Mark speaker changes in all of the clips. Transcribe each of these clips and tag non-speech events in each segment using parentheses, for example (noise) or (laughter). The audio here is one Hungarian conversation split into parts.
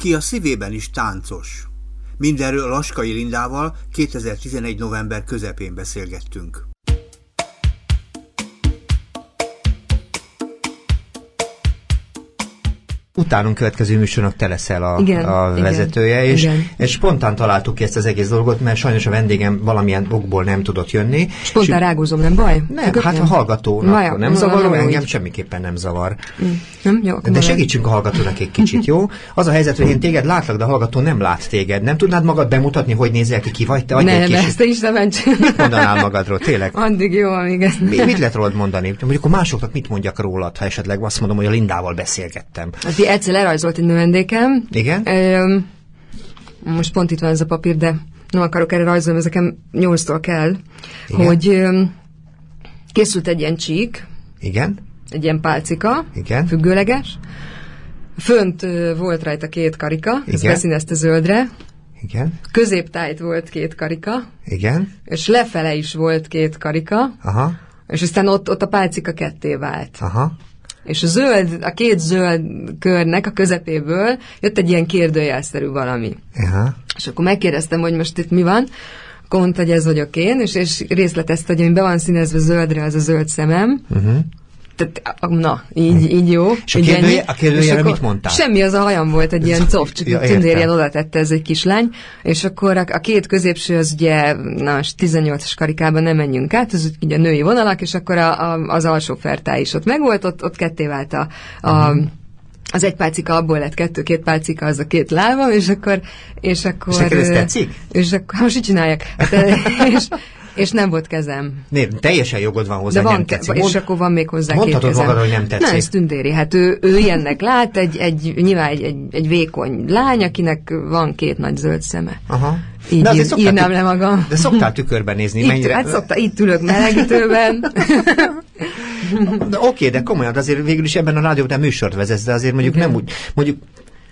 Speaker 1: aki a szívében is táncos. Mindenről Laskai Lindával 2011. november közepén beszélgettünk.
Speaker 2: Utánunk következő műsornak te leszel a,
Speaker 3: Igen,
Speaker 2: a
Speaker 3: igen,
Speaker 2: vezetője, és,
Speaker 3: igen.
Speaker 2: és spontán találtuk ki ezt az egész dolgot, mert sajnos a vendégem valamilyen okból nem tudott jönni.
Speaker 3: Spontán
Speaker 2: És-
Speaker 3: rágózom, nem baj?
Speaker 2: nem,
Speaker 3: Csak
Speaker 2: hát
Speaker 3: nem.
Speaker 2: a hallgatónak
Speaker 3: Vaj,
Speaker 2: akkor nem zavar,
Speaker 3: na,
Speaker 2: engem
Speaker 3: úgy.
Speaker 2: semmiképpen nem zavar.
Speaker 3: Nem? Jó,
Speaker 2: De segítsünk a hallgatónak egy kicsit, jó? Az a helyzet, hogy én téged látlak, de a hallgató nem lát téged. Nem tudnád magad bemutatni, hogy nézel ki, ki vagy te?
Speaker 3: Ne,
Speaker 2: kis...
Speaker 3: ezt te is nem.
Speaker 2: Mit mondanál magadról, tényleg?
Speaker 3: Addig jó, amíg ezt...
Speaker 2: Mi, mit lehet rólad mondani? Mondjuk a másoknak mit mondjak rólad, ha esetleg azt mondom, hogy a Lindával beszélgettem.
Speaker 3: Hát egyszer lerajzolt egy növendékem.
Speaker 2: Igen?
Speaker 3: Most pont itt van ez a papír, de nem akarok erre rajzolni, ez nekem nyolctól kell,
Speaker 2: Igen?
Speaker 3: hogy készült egy ilyen csík,
Speaker 2: Igen?
Speaker 3: egy ilyen pálcika,
Speaker 2: Igen.
Speaker 3: függőleges. Fönt ö, volt rajta két karika, ez
Speaker 2: Igen.
Speaker 3: beszínezte zöldre.
Speaker 2: Igen?
Speaker 3: Középtájt volt két karika,
Speaker 2: Igen?
Speaker 3: és lefele is volt két karika,
Speaker 2: Aha.
Speaker 3: és aztán ott, ott a pálcika ketté vált.
Speaker 2: Aha.
Speaker 3: És a zöld, a két zöld körnek a közepéből jött egy ilyen kérdőjelszerű valami.
Speaker 2: Aha.
Speaker 3: És akkor megkérdeztem, hogy most itt mi van, akkor mondta, hogy ez vagyok én, és, és részletezte, hogy ami be van színezve zöldre, az a zöld szemem. Uh-huh. Tehát, na, így, így jó.
Speaker 2: És a kérdője- a
Speaker 3: akkor
Speaker 2: mit mondtál?
Speaker 3: Semmi, az a hajam volt egy ilyen cof, csak
Speaker 2: Ja,
Speaker 3: tündér ilyen oda tette ez egy kislány, és akkor a, a két középső az ugye, na, most 18-as karikában nem menjünk át, az ugye a női vonalak, és akkor a, a, az alsó fertály is ott megvolt, ott, ott ketté vált a, a
Speaker 2: Mhm.
Speaker 3: az egy pálcika abból lett kettő, két pálcika az a két lábam, és akkor... És, akkor,
Speaker 2: És neked ez tetszik?
Speaker 3: És akkor most így csinálják. Hát, (laughs) és, és nem volt kezem.
Speaker 2: Né, teljesen jogod van hozzá,
Speaker 3: De van,
Speaker 2: nem tetszik.
Speaker 3: és
Speaker 2: Mond-
Speaker 3: akkor van még hozzá
Speaker 2: mondhatod
Speaker 3: két kezem.
Speaker 2: magadról, hogy nem tetszik.
Speaker 3: Nem, ez tündéri. Hát ő, ő ilyennek lát, egy, egy, nyilván egy, egy, egy vékony lány, akinek van két nagy zöld szeme.
Speaker 2: Aha.
Speaker 3: Így
Speaker 2: De
Speaker 3: ír- írnám
Speaker 2: tük-
Speaker 3: le magam.
Speaker 2: De szoktál tükörben nézni,
Speaker 3: Itt,
Speaker 2: mennyire...
Speaker 3: hát szokta, itt ülök melegítőben. (laughs)
Speaker 2: De oké, de komolyan, azért végül is ebben a rádióban műsort vezetsz, de azért mondjuk
Speaker 3: Igen.
Speaker 2: nem úgy, mondjuk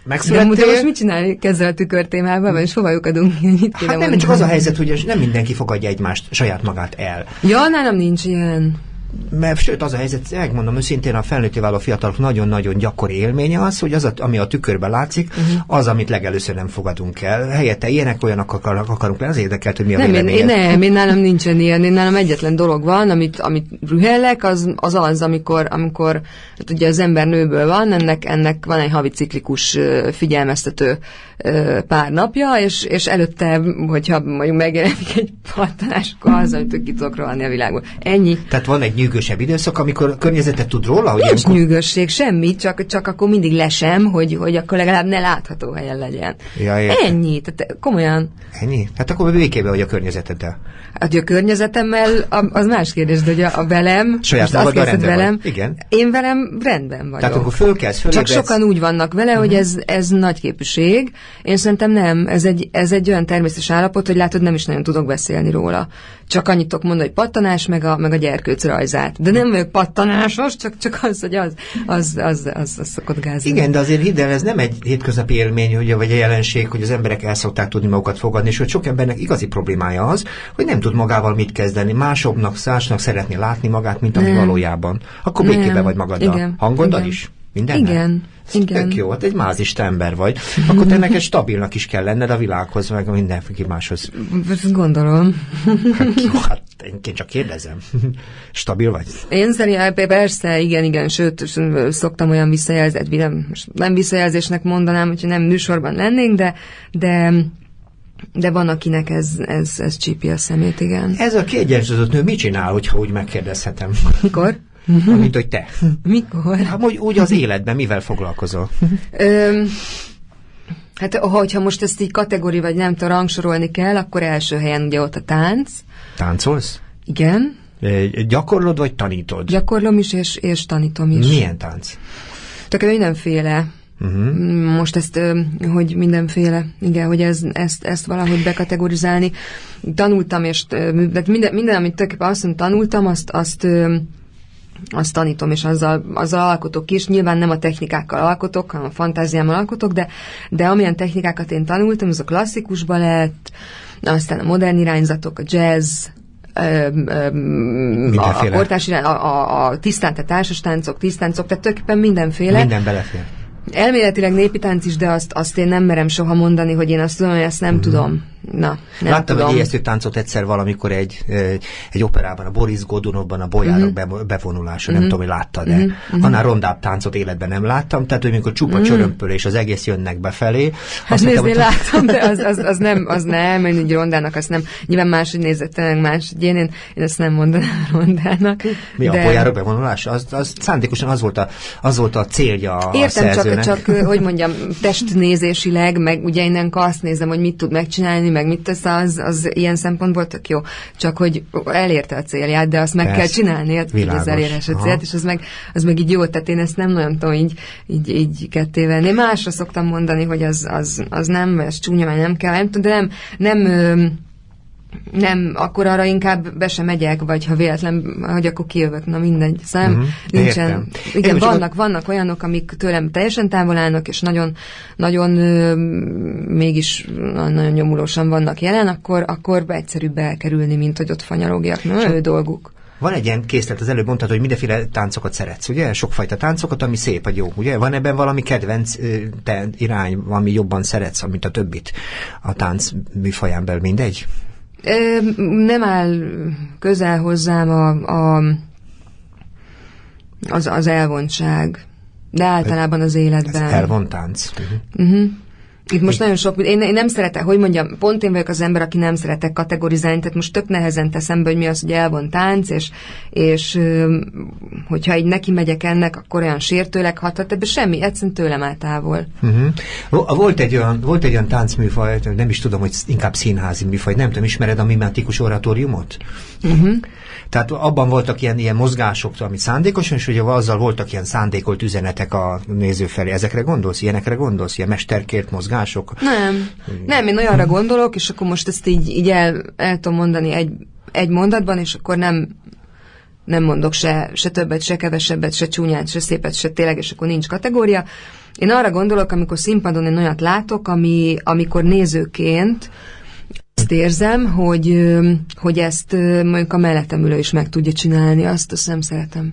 Speaker 2: megszülettél...
Speaker 3: de most mit csinálni ezzel a tükör témában, és hova lyukadunk? (laughs) Mit kéne
Speaker 2: Hát nem,
Speaker 3: mondani?
Speaker 2: csak az a helyzet, hogy nem mindenki fogadja egymást, saját magát el.
Speaker 3: Ja, nálam nincs ilyen.
Speaker 2: Mert sőt, az a helyzet, megmondom őszintén, a felnőtté váló fiatalok nagyon-nagyon gyakori élménye az, hogy az, a- ami a tükörben látszik, uh-huh. az, amit legelőször nem fogadunk el. Helyette ilyenek, olyanok akarnak, akarunk lenni, az érdekelt, hogy mi a
Speaker 3: Nem, én, én, nem, én nálam nincsen ilyen, én nálam egyetlen dolog van, amit, amit rühellek, az az, az amikor, amikor hát ugye az ember nőből van, ennek, ennek van egy havi ciklikus figyelmeztető pár napja, és, és előtte, hogyha mondjuk megjelenik egy pattanás, akkor az, amit ki tudok rohanni a világból. Ennyi.
Speaker 2: Tehát van egy nyűgösebb időszak, amikor a környezetet tud róla, hogy
Speaker 3: Nincs
Speaker 2: ilyenkor-
Speaker 3: nyűgösség, semmi, csak, csak akkor mindig lesem, hogy, hogy akkor legalább ne látható helyen legyen.
Speaker 2: Ja.
Speaker 3: Ennyi, tehát komolyan.
Speaker 2: Ennyi? Hát akkor békében vagy a környezeteddel.
Speaker 3: Hát, a környezetemmel, a- az más kérdés, de hogy a, a velem,
Speaker 2: Saját magaddal
Speaker 3: kérdezed
Speaker 2: rendben
Speaker 3: velem,
Speaker 2: vagy. Igen.
Speaker 3: én velem rendben vagyok.
Speaker 2: Tehát akkor fölkelsz,
Speaker 3: Csak sokan úgy vannak vele, hogy ez, ez nagy képűség. Én szerintem nem. Ez egy, ez egy olyan természetes állapot, hogy látod, nem is nagyon tudok beszélni róla. Csak annyit tudok mondani, hogy pattanás, meg a, meg a gyerkőc rajzát. De nem pattanásos, csak, csak az, hogy az, az, az, az, az szokott gázni.
Speaker 2: Igen, de azért hidd el, ez nem egy hétköznapi élmény, hogy, vagy egy jelenség, hogy az emberek el szokták tudni magukat fogadni, és hogy sok embernek igazi problémája az, hogy nem tud magával mit kezdeni. Másoknak, szásnak szeretné látni magát, mint ami
Speaker 3: Nem.
Speaker 2: valójában. Akkor békében vagy magaddal.
Speaker 3: Igen.
Speaker 2: Hangoddal
Speaker 3: Igen.
Speaker 2: is? Minden?
Speaker 3: Igen. Igen.
Speaker 2: Tök jó, hát egy mázista ember vagy. Akkor te neked stabilnak is kell lenned a világhoz, meg mindenki máshoz.
Speaker 3: Ezt gondolom.
Speaker 2: Hát, jó, hát én csak kérdezem. (laughs) Stabil vagy?
Speaker 3: Én szerintem persze, igen, igen, sőt, szoktam olyan visszajelzést, nem, nem visszajelzésnek mondanám, hogyha nem műsorban lennénk, de, de, de van, akinek ez, ez, ez csípi a szemét, igen.
Speaker 2: Ez a kiegyensúlyozott nő mit csinál, hogyha úgy megkérdezhetem?
Speaker 3: Mikor?
Speaker 2: Mint hogy te. (laughs)
Speaker 3: Mikor?
Speaker 2: Hát úgy, úgy az életben mivel foglalkozol?
Speaker 3: Hát, hogyha most ezt így kategóri, vagy nem tudom, rangsorolni kell, akkor első helyen ugye ott a tánc.
Speaker 2: Táncolsz?
Speaker 3: Igen,
Speaker 2: E, Gyakorlod vagy tanítod?
Speaker 3: gyakorlom is, és, és tanítom is.
Speaker 2: Milyen tánc?
Speaker 3: Tök mindenféle. Uh-huh. Most ezt, hogy mindenféle, igen, hogy ez, ezt, ezt valahogy bekategorizálni. Tanultam, és de minden, minden amit tulajdonképpen azt mondom, tanultam, azt, azt, azt tanítom, és azzal, azzal alkotok is. Nyilván nem a technikákkal alkotok, hanem a fantáziámmal alkotok, de, de amilyen technikákat én tanultam, az a klasszikus balett, aztán a modern irányzatok, a jazz, a, a irány, a, a, a tisztán, tehát társas táncok, tisztáncok, tehát tulajdonképpen mindenféle.
Speaker 2: Minden belefér.
Speaker 3: Elméletileg népi tánc is, de azt, azt én nem merem soha mondani, hogy én azt tudom, hogy ezt nem mm. tudom. Na, nem
Speaker 2: Láttam
Speaker 3: tudom.
Speaker 2: egy ijesztő táncot egyszer valamikor egy, egy operában, a Boris Godunovban a bolyárok mm-hmm. bevonulása, nem mm-hmm. tudom, hogy láttad de mm-hmm. Annál rondább táncot életben nem láttam, tehát hogy amikor csupa mm-hmm. csörömpöl és az egész jönnek befelé.
Speaker 3: Hát nézd, én láttam, de az, az, az, nem, az nem, én egy rondának azt nem, nyilván máshogy nézett tényleg más, én, én, én ezt nem mondanám rondának.
Speaker 2: Mi de... a bolyárok bevonulása? Az, az szándékosan az volt a, az volt a célja a
Speaker 3: Értem,
Speaker 2: szerzőnek.
Speaker 3: csak, csak, hogy mondjam, testnézésileg, meg ugye innen azt nézem, hogy mit tud megcsinálni, meg mit tesz, az, az ilyen szempontból tök jó. Csak hogy elérte a célját, de azt meg Persze. kell csinálni, hogy az elérés a célt, és az meg, az meg így jó, tehát én ezt nem nagyon tudom így, így, így ketté venni. Másra szoktam mondani, hogy az, az, az nem, ez csúnya, vagy nem kell, nem tudom, de nem, nem nem, akkor arra inkább be sem megyek, vagy ha véletlen, hogy akkor kijövök, na mindegy. Szóval uh-huh. nincsen. Értem. Igen, Én vannak, vannak olyanok, amik tőlem teljesen távol állnak, és nagyon, nagyon ö, mégis nagyon nyomulósan vannak jelen, akkor, akkor egyszerűbb elkerülni, mint hogy ott fanyarogjak. Na, ő dolguk.
Speaker 2: Van egy ilyen készlet, az előbb mondtad, hogy mindenféle táncokat szeretsz, ugye? Sokfajta táncokat, ami szép, vagy jó, ugye? Van ebben valami kedvenc te irány, ami jobban szeretsz, mint a többit a tánc műfaján belül, mindegy?
Speaker 3: Nem áll közel hozzám a, a, az, az elvontság, de általában az életben. Ez
Speaker 2: elvont tánc.
Speaker 3: Uh-huh. Itt most nagyon sok, én, én nem szeretek, hogy mondjam, pont én vagyok az ember, aki nem szeretek kategorizálni, tehát most tök nehezen teszem be, hogy mi az, hogy elvon tánc, és, és hogyha így neki megyek ennek, akkor olyan sértőleg hathat, ebbe semmi, egyszerűen tőlem áll távol.
Speaker 2: Uh-huh. Volt egy olyan, volt egy olyan táncműfaj, nem is tudom, hogy inkább színházi műfaj, nem tudom, ismered a mimetikus oratóriumot? Uh-huh. Tehát abban voltak ilyen, ilyen mozgások, ami szándékosan, és ugye azzal voltak ilyen szándékolt üzenetek a néző felé. Ezekre gondolsz? Ilyenekre gondolsz? Ilyen mesterkért mozgások?
Speaker 3: Nem. Nem, én olyanra gondolok, és akkor most ezt így, így el, el tudom mondani egy, egy mondatban, és akkor nem nem mondok se, se többet, se kevesebbet, se csúnyát, se szépet, se tényleg, és akkor nincs kategória. Én arra gondolok, amikor színpadon én olyat látok, ami, amikor nézőként azt érzem, hogy, hogy ezt mondjuk a mellettem ülő is meg tudja csinálni, azt azt nem szeretem.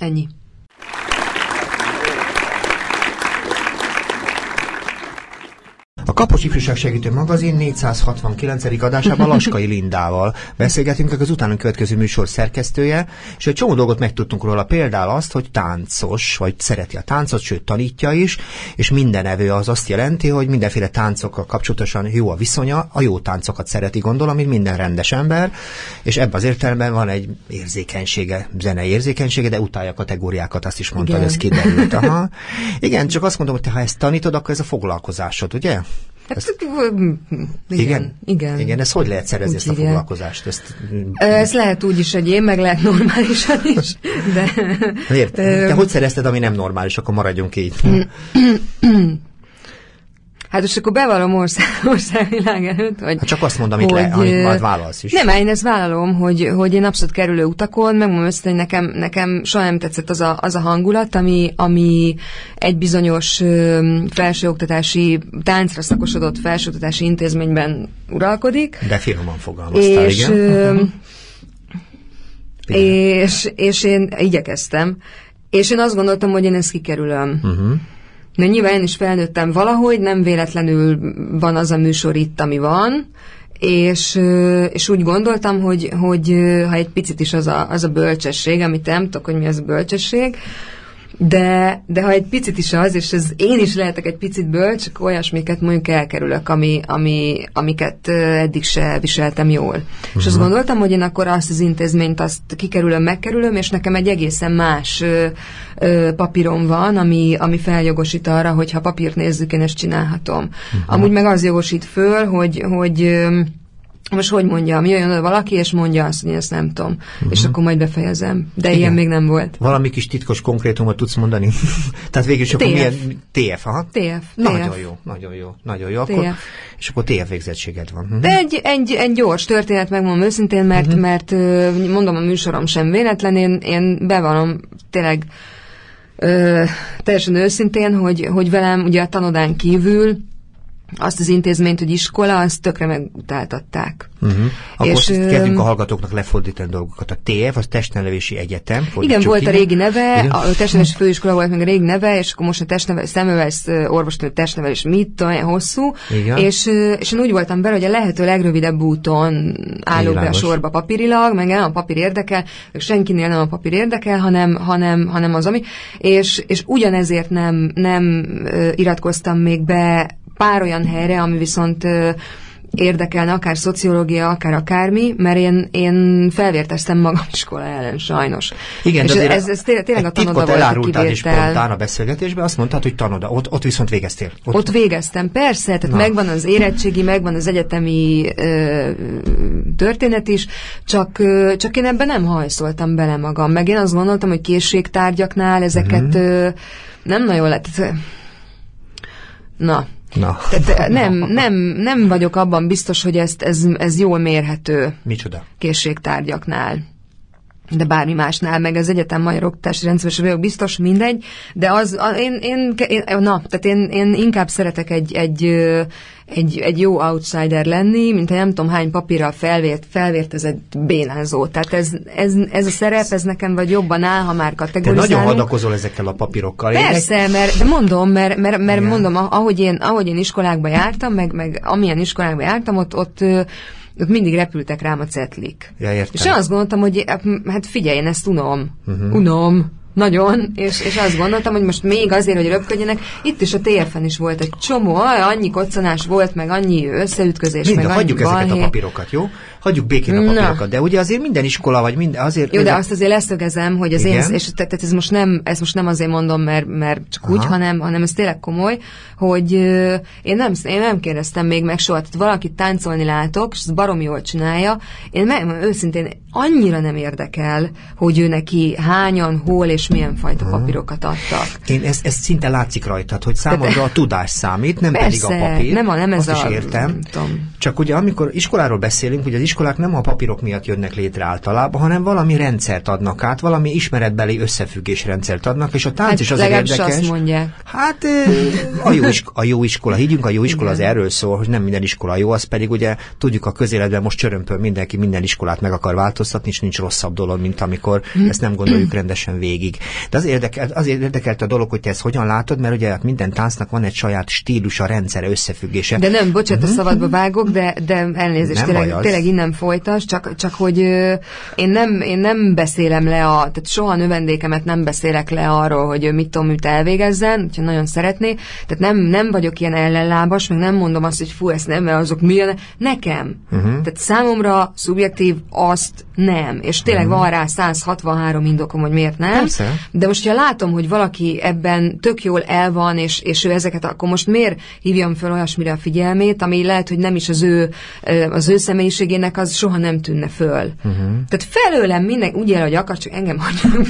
Speaker 3: Ennyi.
Speaker 2: Kapos Ifjúság Segítő Magazin 469. adásában (laughs) Laskai Lindával beszélgetünk, az utánunk következő műsor szerkesztője, és egy csomó dolgot megtudtunk róla, például azt, hogy táncos, vagy szereti a táncot, sőt tanítja is, és minden evő az azt jelenti, hogy mindenféle táncokkal kapcsolatosan jó a viszonya, a jó táncokat szereti, gondolom, mint minden rendes ember, és ebben az értelemben van egy érzékenysége, zenei érzékenysége, de utálja kategóriákat, azt is mondta, hogy ez kiderült. Aha. (laughs) Igen, csak azt mondom, hogy te, ha ezt tanítod, akkor ez a foglalkozásod, ugye?
Speaker 3: Hát, ezt, igen, igen.
Speaker 2: Igen, ez hogy lehet szerezni ezt a foglalkozást? Ezt,
Speaker 3: ez lehet úgy is, hogy én, meg lehet normálisan is, de...
Speaker 2: Miért? Te hogy szerezted, ami nem normális, akkor maradjunk így. (clears throat)
Speaker 3: Hát most akkor bevallom ország, országvilág előtt, hogy... Hát
Speaker 2: csak azt mondom, amit, hogy, le, amit majd vállalsz is.
Speaker 3: Nem, én ezt vállalom, hogy, hogy én abszolút kerülő utakon, megmondom össze, hogy nekem, nekem soha nem tetszett az a, az a hangulat, ami, ami egy bizonyos felsőoktatási, táncra szakosodott felsőoktatási intézményben uralkodik.
Speaker 2: De finoman fogalmaztál,
Speaker 3: és, igen. Uh-huh. És, és én igyekeztem. És én azt gondoltam, hogy én ezt kikerülöm. Uh-huh. De nyilván én is felnőttem valahogy, nem véletlenül van az a műsor itt, ami van, és, és úgy gondoltam, hogy, hogy ha egy picit is az a, az a bölcsesség, amit nem tudok, hogy mi az a bölcsesség, de, de ha egy picit is az, és ez én is lehetek egy picit bölcs, csak olyasmiket mondjuk elkerülök, ami, ami, amiket eddig se viseltem jól. Uh-huh. És azt mhm. gondoltam, hogy én akkor azt az intézményt azt kikerülöm, megkerülöm, és nekem egy egészen más ö, ö, papírom van, ami, ami feljogosít arra, hogy ha papírt nézzük, én ezt csinálhatom. Uh-huh. Amúgy meg az jogosít föl, hogy, hogy ö, most hogy mondjam, jöjjön valaki, és mondja azt, hogy én ezt nem tudom. Uh-huh. És akkor majd befejezem. De Igen. ilyen még nem volt.
Speaker 2: Valami kis titkos konkrétumot tudsz mondani? (laughs) Tehát végül is akkor milyen... TF, aha.
Speaker 3: TF.
Speaker 2: Nagyon jó, nagyon jó, nagyon jó. Akkor, TF. És akkor TF végzettséged van. Uh-huh.
Speaker 3: De egy, egy, egy gyors történet, megmondom őszintén, mert, uh-huh. mert mondom, a műsorom sem véletlen, én, én bevallom tényleg ö, teljesen őszintén, hogy, hogy velem ugye a tanodán kívül azt az intézményt, hogy iskola, azt tökre megutáltatták.
Speaker 2: Uh-huh. Akkor és, kezdjünk a hallgatóknak lefordítani dolgokat. A TF, az Testnevelési Egyetem.
Speaker 3: Igen, volt ide. a régi neve, igen? a testnevelési főiskola volt meg a régi neve, és akkor most a testnevelés, szemüvesz, orvosnő testnevelés mit olyan hosszú, igen. és, és én úgy voltam bele, hogy a lehető legrövidebb úton állok be a sorba papírilag, meg nem a papír érdekel, senkinél nem a papír érdekel, hanem, hanem, hanem az, ami, és, és ugyanezért nem, nem iratkoztam még be pár olyan helyre, ami viszont érdekelne, akár szociológia, akár akármi, mert én, én felvérteztem magam (laughs) iskola ellen, sajnos.
Speaker 2: Igen,
Speaker 3: és
Speaker 2: de
Speaker 3: ez, ez tényleg, a tanoda volt kivétel. is
Speaker 2: spontán a beszélgetésben, azt mondtad, hogy tanoda, ott, ott viszont végeztél.
Speaker 3: Ott, ott végeztem, persze, tehát Na. megvan az érettségi, megvan az egyetemi ö, történet is, csak, ö, csak én ebben nem hajszoltam bele magam, meg én azt gondoltam, hogy készségtárgyaknál ezeket uh-huh. ö, nem nagyon lett. Na,
Speaker 2: Na.
Speaker 3: Tehát nem, nem, nem vagyok abban biztos, hogy ezt, ez, ez jól mérhető.
Speaker 2: Micsoda?
Speaker 3: Készségtárgyaknál de bármi másnál, meg az egyetem magyar oktatási rendszeres vagyok biztos, mindegy, de az, én, én, én, na, tehát én, én inkább szeretek egy, egy, egy, egy jó outsider lenni, mint ha nem tudom hány papírral felvért, felvértezett bénázó. Tehát ez, ez, ez a szerep, ez nekem vagy jobban áll, ha már kategorizálunk.
Speaker 2: Te nagyon hadakozol ezekkel a papírokkal.
Speaker 3: Persze, mert, de mondom, mert, mert, mert mondom, ahogy én, ahogy én iskolákba jártam, meg, meg amilyen iskolákba jártam, ott, ott ott mindig repültek rám a cetlik.
Speaker 2: Ja, értem.
Speaker 3: És én azt gondoltam, hogy hát figyelj, én ezt unom. Uh-huh. Unom. Nagyon, és, és azt gondoltam, hogy most még azért, hogy röpködjenek, itt is a TFN is volt egy csomó, annyi koccanás volt, meg annyi összeütközés,
Speaker 2: Mind,
Speaker 3: meg
Speaker 2: hagyjuk
Speaker 3: annyi
Speaker 2: ezeket balhé. a papírokat, jó? Hagyjuk békén a papírokat, Na. de ugye azért minden iskola, vagy minden, azért...
Speaker 3: Jó, de azt azért leszögezem, hogy az Igen? én, és tehát ez most nem, ez most nem azért mondom, mert, mert csak Aha. úgy, hanem, hanem ez tényleg komoly, hogy uh, én nem, én nem kérdeztem még meg soha, tehát valakit táncolni látok, és ez baromi jól csinálja, én meg, őszintén annyira nem érdekel, hogy ő neki hányan, hol és milyen fajta papírokat adtak.
Speaker 2: Én ez, ez szinte látszik rajtad, hogy számodra a tudás számít, nem Persze, pedig a papír.
Speaker 3: Nem, a, nem ez
Speaker 2: Azt
Speaker 3: a...
Speaker 2: is értem. Csak ugye amikor iskoláról beszélünk, ugye az iskolák nem a papírok miatt jönnek létre általában, hanem valami rendszert adnak át, valami ismeretbeli összefüggésrendszert adnak, és a tánc hát is azért érdekes.
Speaker 3: azt mondják.
Speaker 2: Hát a jó, iskola, a jó iskola, higgyünk, a jó iskola Igen. az erről szól, hogy nem minden iskola jó, az pedig ugye tudjuk a közéletben most csörömpöl mindenki minden iskolát meg akar változtatni, és nincs rosszabb dolog, mint amikor hm. ezt nem gondoljuk rendesen végig. De az érdekelt, azért érdekelt a dolog, hogy te ezt hogyan látod, mert ugye hát minden táncnak van egy saját stílusa, rendszere, összefüggése.
Speaker 3: De nem, bocsánat, a mhm. szabadba vágok, de, de elnézést, tényleg, tényleg innen folytas, csak, csak hogy ö, én, nem, én nem beszélem le a, tehát soha növendékemet nem beszélek le arról, hogy mit tudom, mit elvégezzen, hogyha nagyon szeretné, tehát nem, nem vagyok ilyen ellenlábas, meg nem mondom azt, hogy fú, ezt nem, mert azok milyen, nekem. Uh-huh. Tehát számomra szubjektív azt nem, és tényleg uh-huh. van rá 163 indokom, hogy miért nem,
Speaker 2: Persze.
Speaker 3: De most, ha látom, hogy valaki ebben tök jól el van, és, és ő ezeket, akkor most miért hívjam fel olyasmire a figyelmét, ami lehet, hogy nem is az ő, az ő személyiségének az soha nem tűnne föl. Uh-huh. Tehát felőlem minden úgy él, hogy akar, csak engem hagyjanak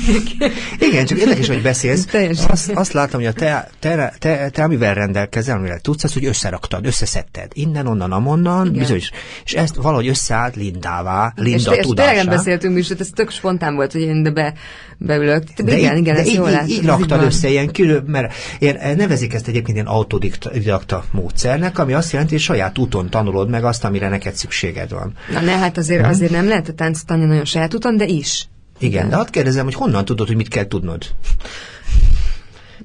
Speaker 2: Igen, csak érdekes, hogy beszélsz. Azt, azt látom, hogy a te, te, te, te, amivel rendelkezel, amivel tudsz, az, hogy összeraktad, összeszedted. Innen, onnan, amonnan, Igen. bizony, és ezt valahogy összeállt Lindává, Linda és, tudásá. És
Speaker 3: tényleg beszéltünk is, ez tök spontán volt, hogy én de be, beülök. De, igen, igen,
Speaker 2: de így, így, így raktad össze ilyen külön, mert én, nevezik ezt egyébként ilyen autodidakta módszernek, ami azt jelenti, hogy saját úton tanulod meg azt, amire neked szükséged van.
Speaker 3: Na ne, hát azért, hmm. azért nem lehet a táncot tanulni nagyon saját úton, de is.
Speaker 2: Igen, igen, de azt kérdezem, hogy honnan tudod, hogy mit kell tudnod?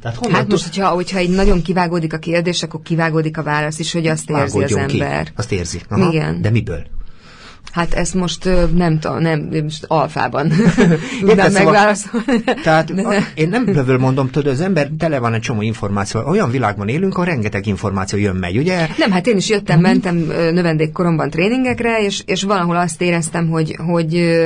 Speaker 3: Tehát honnan hát most, hogyha, hogyha így nagyon kivágódik a kérdés, akkor kivágódik a válasz is, hogy azt érzi az ember.
Speaker 2: Ki. Azt érzi. Aha. Igen. De miből?
Speaker 3: Hát ezt most nem tudom, nem, most alfában (laughs) tudnám szóval, megválaszolni.
Speaker 2: Tehát de, a, én nem bővül mondom, tudod, az ember tele van egy csomó információ. Olyan világban élünk, ahol rengeteg információ jön megy, ugye?
Speaker 3: Nem, hát én is jöttem, uh-huh. mentem növendékkoromban tréningekre, és, és valahol azt éreztem, hogy, hogy,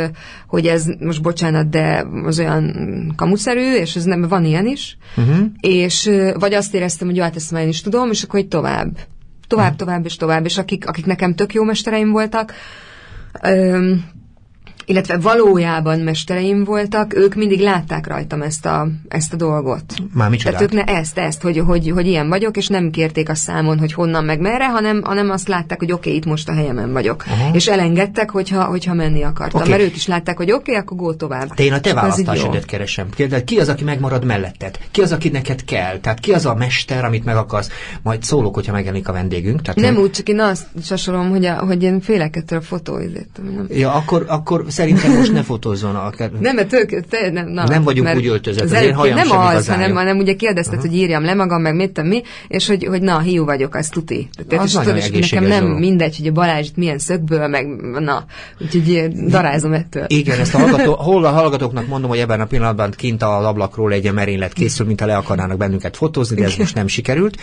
Speaker 3: hogy ez most bocsánat, de az olyan kamuszerű, és ez nem, van ilyen is, uh-huh. és vagy azt éreztem, hogy jó, hát ezt már én is tudom, és akkor hogy tovább. Tovább, uh-huh. tovább és tovább, és akik, akik nekem tök jó mestereim voltak, Öm, illetve valójában mestereim voltak, ők mindig látták rajtam ezt a, ezt a dolgot.
Speaker 2: Már micsodát?
Speaker 3: Tehát ők ne ezt, ezt, hogy, hogy, hogy ilyen vagyok, és nem kérték a számon, hogy honnan meg merre, hanem, hanem azt látták, hogy oké, okay, itt most a helyemen vagyok.
Speaker 2: Aha.
Speaker 3: És elengedtek, hogyha, hogyha menni akartam.
Speaker 2: Oké.
Speaker 3: Mert ők is látták, hogy oké, okay, akkor go tovább.
Speaker 2: De én a te választásodat keresem. Kérdez, ki az, aki megmarad melletted? Ki az, aki neked kell? Tehát ki az a mester, amit meg akarsz? Majd szólok, hogyha megjelenik a vendégünk. Tehát
Speaker 3: Nem úgy, csak én azt sasolom, hogy, a, hogy én félek ettől a fotóizét. Nem,
Speaker 2: Ja, akkor, akkor szerintem most ne fotózzon. A...
Speaker 3: nem, mert ők, te, nem, na,
Speaker 2: Nem vagyunk
Speaker 3: mert
Speaker 2: úgy öltözött,
Speaker 3: az
Speaker 2: az én
Speaker 3: előbb-
Speaker 2: hajam
Speaker 3: Nem az, hanem,
Speaker 2: jó.
Speaker 3: hanem ugye kérdezted, hogy írjam le magam, meg mit mi, és hogy, hogy na, hiú vagyok, az tuti. Tehát,
Speaker 2: Az
Speaker 3: és tudod, és nekem nem
Speaker 2: dolog.
Speaker 3: mindegy, hogy a Balázs itt milyen szögből, meg na, úgyhogy darázom ettől.
Speaker 2: Igen, ezt a, hallgató, hol a hallgatóknak mondom, hogy ebben a pillanatban kint a ablakról egy merénylet készül, mint le akarnának bennünket fotózni, de ez most nem sikerült.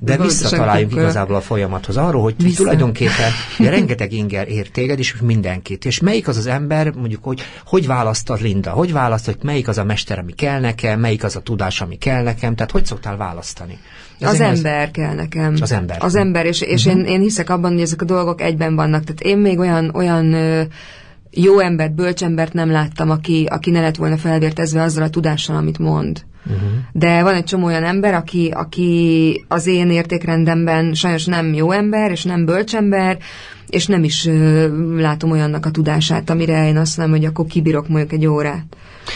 Speaker 2: De visszataláljunk igazából a folyamathoz arról, hogy tulajdonképpen rengeteg inger ér téged, és mindenkit. És melyik az az ember, mondjuk, hogy hogy választod Linda, hogy választod, hogy melyik az a mester, ami kell nekem, melyik az a tudás, ami kell nekem, tehát hogy szoktál választani?
Speaker 3: Az
Speaker 2: ez-
Speaker 3: ember kell nekem.
Speaker 2: Az ember.
Speaker 3: Az ember, és, és
Speaker 2: Mhm.
Speaker 3: én, én hiszek abban, hogy ezek a dolgok egyben vannak. Tehát én még olyan, olyan ö, jó embert, bölcsembert nem láttam, aki, aki ne lett volna felvértezve azzal a tudással, amit mond.
Speaker 2: Mhm.
Speaker 3: De van egy csomó olyan ember, aki, aki az én értékrendemben sajnos nem jó ember, és nem bölcsember, és nem is ö, látom olyannak a tudását, amire én azt mondom, hogy akkor kibírok mondjuk egy órát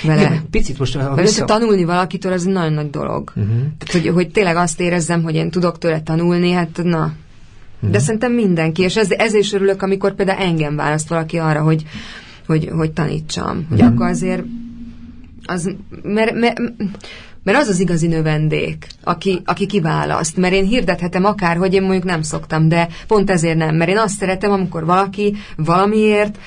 Speaker 3: vele.
Speaker 2: Igen, picit most a
Speaker 3: Mert
Speaker 2: vissza...
Speaker 3: tanulni valakitől az egy nagyon nagy dolog. Uh-huh. Tehát, hogy, hogy tényleg azt érezzem, hogy én tudok tőle tanulni, hát na. Uh-huh. De szerintem mindenki, és ez, ezért is örülök, amikor például engem választ valaki arra, hogy, hogy, hogy tanítsam. Hogy
Speaker 2: Mhm.
Speaker 3: akkor azért az, mert, mert, mert az az igazi növendék, aki, aki kiválaszt. Mert én hirdethetem akár, hogy én mondjuk nem szoktam, de pont ezért nem. Mert én azt szeretem, amikor valaki valamiért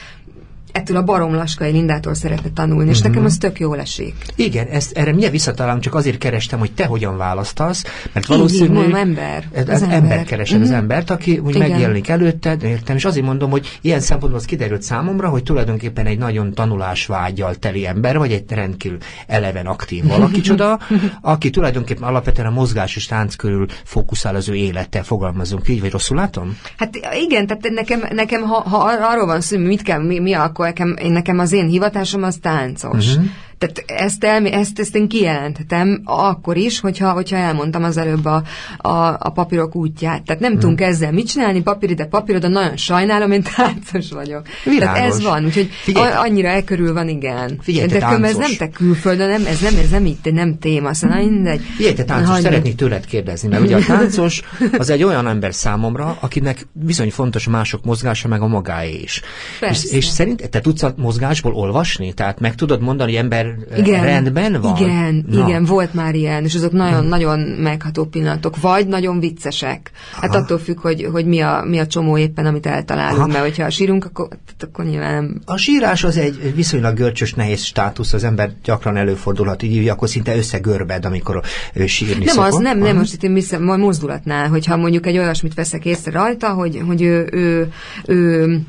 Speaker 3: ettől a baromlaskai Lindától szeretne tanulni, és nekem az tök jól esik.
Speaker 2: Igen, ezt, erre mindjárt visszatalálom, csak azért kerestem, hogy te hogyan választasz, mert
Speaker 3: Így,
Speaker 2: valószínű...
Speaker 3: így, mondom, ember. Az
Speaker 2: ember,
Speaker 3: ember.
Speaker 2: keresed az
Speaker 3: Mhm.
Speaker 2: embert, aki úgy
Speaker 3: Igen.
Speaker 2: megjelenik előtted, értem, és azért mondom, hogy ilyen szempontból az kiderült számomra, hogy tulajdonképpen egy nagyon tanulásvágyal teli ember, vagy egy rendkívül eleven aktív valakicsoda, (laughs) aki tulajdonképpen alapvetően a mozgás és tánc körül fókuszál az ő élettel, fogalmazunk így, vagy rosszul látom?
Speaker 3: Hát igen, tehát nekem, nekem ha, ha ar- arról van szó, mit kell, mi, mi akkor nekem, nekem az én hivatásom az táncos. Uh-huh. Tehát ezt, el, ezt, ezt én kijelenthetem akkor is, hogyha, hogyha elmondtam az előbb a, a, a papírok útját. Tehát nem
Speaker 2: Mhm.
Speaker 3: tudunk ezzel mit csinálni, papír ide, papír oda, nagyon sajnálom, én táncos vagyok. Tehát ez
Speaker 2: Világos.
Speaker 3: van, úgyhogy
Speaker 2: Figyelj.
Speaker 3: annyira e körül van, igen.
Speaker 2: Figyelj, te
Speaker 3: De különben ez
Speaker 2: táncos.
Speaker 3: nem te külföldön, nem, ez nem, ez nem így, nem téma, szóval na, mindegy.
Speaker 2: Figyelj, te táncos,
Speaker 3: Hagyjuk.
Speaker 2: szeretnék tőled kérdezni, mert ugye a táncos az egy olyan ember számomra, akinek bizony fontos mások mozgása, meg a magáé is.
Speaker 3: Persze.
Speaker 2: És, és szerint te tudsz a mozgásból olvasni? Tehát meg tudod mondani, hogy ember
Speaker 3: Igen,
Speaker 2: rendben van?
Speaker 3: Igen,
Speaker 2: Na.
Speaker 3: igen, volt már ilyen, és azok nagyon, nagyon megható pillanatok, vagy nagyon viccesek. Hát
Speaker 2: Aha.
Speaker 3: attól függ, hogy, hogy mi, a, mi a csomó éppen, amit eltalálunk,
Speaker 2: Aha.
Speaker 3: mert hogyha sírunk, akkor, akkor nyilván nem.
Speaker 2: A sírás az egy viszonylag görcsös, nehéz státusz, az ember gyakran előfordulhat, így akkor szinte összegörbed, amikor ő sírni
Speaker 3: Nem
Speaker 2: szokott.
Speaker 3: az, nem, nem,
Speaker 2: Aha.
Speaker 3: most itt én majd mozdulatnál, hogyha mondjuk egy olyasmit veszek észre rajta, hogy, hogy ő, ő, ő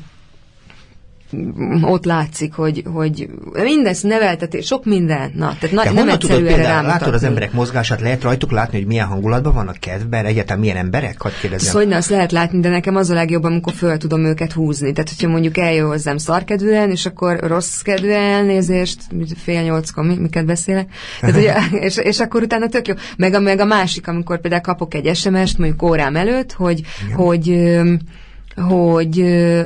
Speaker 3: ott látszik, hogy, hogy mindezt neveltetés, sok minden, na, tehát na,
Speaker 2: De
Speaker 3: nem
Speaker 2: honnan tudod
Speaker 3: egyszerű erre
Speaker 2: például, látod az emberek mozgását, lehet rajtuk látni, hogy milyen hangulatban vannak kedvben, egyáltalán milyen emberek? Hadd kérdezzem.
Speaker 3: Szóval ne, azt lehet látni, de nekem az a legjobb, amikor föl tudom őket húzni. Tehát, hogyha mondjuk eljön hozzám szarkedvűen, és akkor rossz kedve elnézést, fél nyolckor, mi, miket beszélek, Tehát, ugye, (laughs) és, és, akkor utána tök jó. Meg a, meg a másik, amikor például kapok egy SMS-t, mondjuk órám előtt, hogy, hogy öm, hogy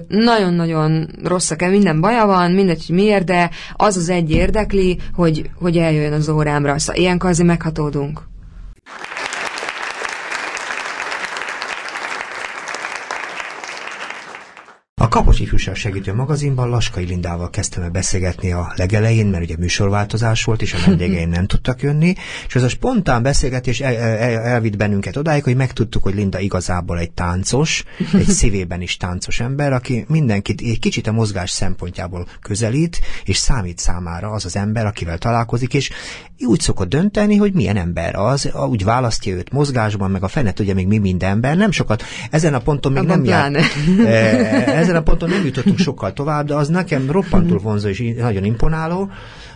Speaker 3: nagyon-nagyon rosszak, minden baja van, mindegy, hogy miért, de az az egy érdekli, hogy, hogy eljöjjön az órámra. Szóval ilyenkor azért meghatódunk.
Speaker 2: A Kapos Ifjúság Segítő magazinban Laskai Lindával kezdtem el beszélgetni a legelején, mert ugye műsorváltozás volt, és a vendégeim nem tudtak jönni, és ez a spontán beszélgetés el, el, elvitt bennünket odáig, hogy megtudtuk, hogy Linda igazából egy táncos, egy szívében is táncos ember, aki mindenkit egy kicsit a mozgás szempontjából közelít, és számít számára az az ember, akivel találkozik, és úgy szokott dönteni, hogy milyen ember az, úgy választja őt mozgásban, meg a fene tudja még mi minden ember, nem sokat. Ezen a ponton még
Speaker 3: Abban
Speaker 2: nem jár. (laughs) Eh, ezen a ponton nem jutottunk sokkal tovább, de az nekem roppantul vonzó és nagyon imponáló,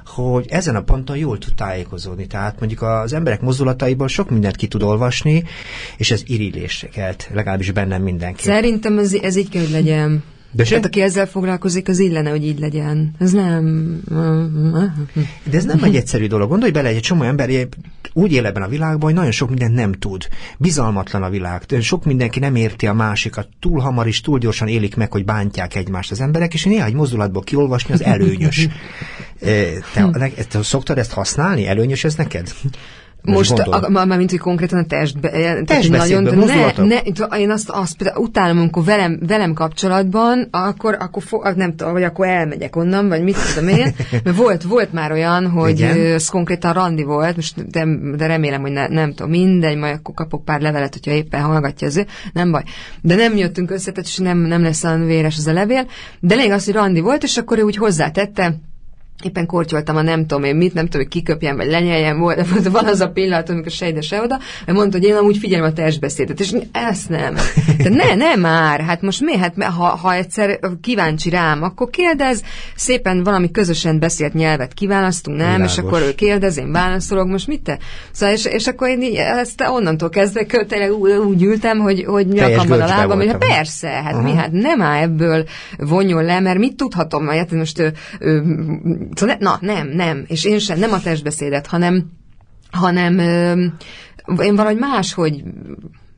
Speaker 2: hogy ezen a ponton jól tud tájékozódni. Tehát mondjuk az emberek mozdulataiból sok mindent ki tud olvasni, és ez irigylésre kelt, legalábbis bennem mindenki.
Speaker 3: Szerintem ez, ez így kell, hogy legyen. De Tehát aki ezzel foglalkozik, az illene, hogy így legyen. Ez nem...
Speaker 2: De ez nem egy egyszerű dolog. Gondolj bele, egy csomó ember úgy él ebben a világban, hogy nagyon sok mindent nem tud. Bizalmatlan a világ. Sok mindenki nem érti a másikat. Túl hamar is, túl gyorsan élik meg, hogy bántják egymást az emberek, és néha egy mozdulatból kiolvasni az előnyös. (laughs) Te, te szoktad ezt használni? Előnyös ez neked?
Speaker 3: Most, a, már mint hogy konkrétan a testbe,
Speaker 2: testbeszédben, nagyon,
Speaker 3: ne, ne, én azt, azt például utálom, amikor velem, velem kapcsolatban, akkor, akkor fo, nem tudom, vagy akkor elmegyek onnan, vagy mit tudom én, mert volt, volt már olyan, hogy Igen? ez konkrétan randi volt, most de, de remélem, hogy ne, nem tudom, mindegy, majd akkor kapok pár levelet, hogyha éppen hallgatja az ő, nem baj. De nem jöttünk össze, tehát nem, nem lesz olyan véres az a levél, de lényeg az, hogy randi volt, és akkor ő úgy hozzátette, éppen kortyoltam a nem tudom én mit, nem tudom, hogy kiköpjem, vagy lenyeljem, volt, van az a pillanat, amikor se ide, se oda, mert mondta, hogy én amúgy figyelem a testbeszédet, és ezt nem. De ne, ne már, hát most mi, hát ha, ha egyszer kíváncsi rám, akkor kérdez, szépen valami közösen beszélt nyelvet kiválasztunk, nem, Világos. és akkor ő kérdez, én válaszolok, most mit te? Szóval, és, és akkor én így, ezt onnantól kezdve tényleg úgy, ültem, hogy, hogy nyakamban a lábam, hogy hát persze, hát uh-huh. mi, hát nem áll ebből vonjon le, mert mit tudhatom, hát most ő, ő, Szóval ne, na, nem, nem. És én sem, nem a testbeszédet, hanem, hanem ö, én valahogy máshogy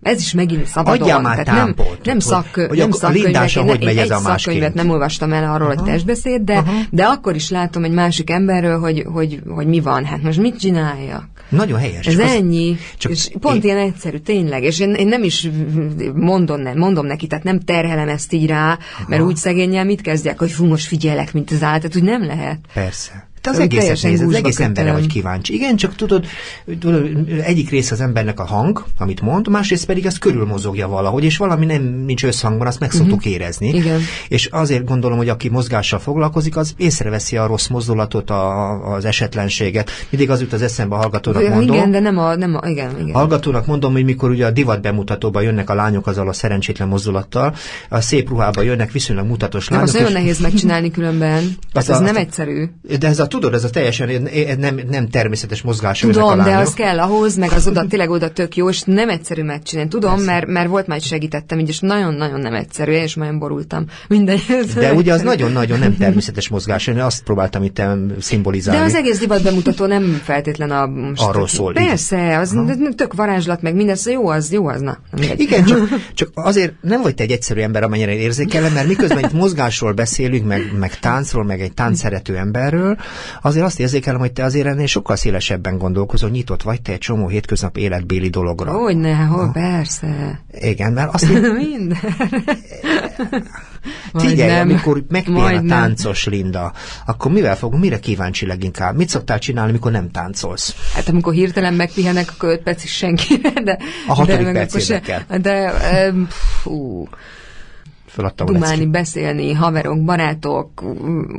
Speaker 3: ez is megint szabadon.
Speaker 2: Adjál már
Speaker 3: tehát nem, nem, szak, hogy nem szakkönyvek,
Speaker 2: hogy megy ez a
Speaker 3: más szakkönyvet nem olvastam el arról, hogy testbeszéd, de, Aha. de akkor is látom egy másik emberről, hogy, hogy, hogy mi van. Hát most mit csináljak?
Speaker 2: Nagyon helyes.
Speaker 3: Ez ennyi. Csak és pont én... ilyen egyszerű, tényleg. És én, én nem is mondom, nem, mondom neki, tehát nem terhelem ezt így rá, Aha. mert úgy szegényel mit kezdjek, hogy fú, most figyelek, mint az állat, tehát úgy nem lehet.
Speaker 2: Persze. Te az egészet nézed, az egész emberre vagy kíváncsi. Igen, csak tudod, tudod, egyik rész az embernek a hang, amit mond, másrészt pedig az körülmozogja valahogy, és valami nem nincs összhangban, azt meg uh-huh. szoktuk érezni.
Speaker 3: Igen.
Speaker 2: És azért gondolom, hogy aki mozgással foglalkozik, az észreveszi a rossz mozdulatot, a, az esetlenséget. Mindig az jut az eszembe a hallgatónak mondom.
Speaker 3: Igen, de nem a, nem a igen, igen.
Speaker 2: Hallgatónak mondom, hogy mikor ugye a divat bemutatóba jönnek a lányok azzal a szerencsétlen mozdulattal, a szép ruhába jönnek viszonylag mutatos lányok.
Speaker 3: Nem, az nagyon nehéz megcsinálni különben. (laughs) Az, ez a, nem egyszerű.
Speaker 2: De ez a tudod, ez a teljesen nem, nem természetes mozgás.
Speaker 3: Tudom, de az kell ahhoz, meg az oda, tényleg oda tök jó, és nem egyszerű megcsinálni. Tudom, mert, mert volt már, segítettem, így, és nagyon-nagyon nem egyszerű, és nagyon borultam. Minden.
Speaker 2: De ugye az nagyon-nagyon nem természetes mozgás, én azt próbáltam itt szimbolizálni.
Speaker 3: De az egész divat bemutató nem feltétlen a...
Speaker 2: Most Arról szól.
Speaker 3: Persze, az Aha. tök varázslat, meg minden, szóval jó az, jó az, na.
Speaker 2: Igen, csak, csak azért nem vagy te egy egyszerű ember, amennyire érzékelem, mert miközben itt mozgásról beszélünk, meg, meg táncról, meg egy táncszerető emberről, azért azt érzékelem, hogy te azért ennél sokkal szélesebben gondolkozol, nyitott vagy te egy csomó hétköznap életbéli dologra.
Speaker 3: Hogyne, hol, persze.
Speaker 2: Igen, mert azt... (laughs)
Speaker 3: Minden. (laughs)
Speaker 2: Figyelj, nem. amikor megpihen a táncos. Linda, akkor mivel fogunk, mire kíváncsi leginkább? Mit szoktál csinálni, amikor nem táncolsz?
Speaker 3: Hát amikor hirtelen megpihenek, akkor öt perc is senki. De,
Speaker 2: a hatodik de, perc se,
Speaker 3: De, fú,
Speaker 2: feladtam
Speaker 3: dumálni, beszélni, haverok, barátok,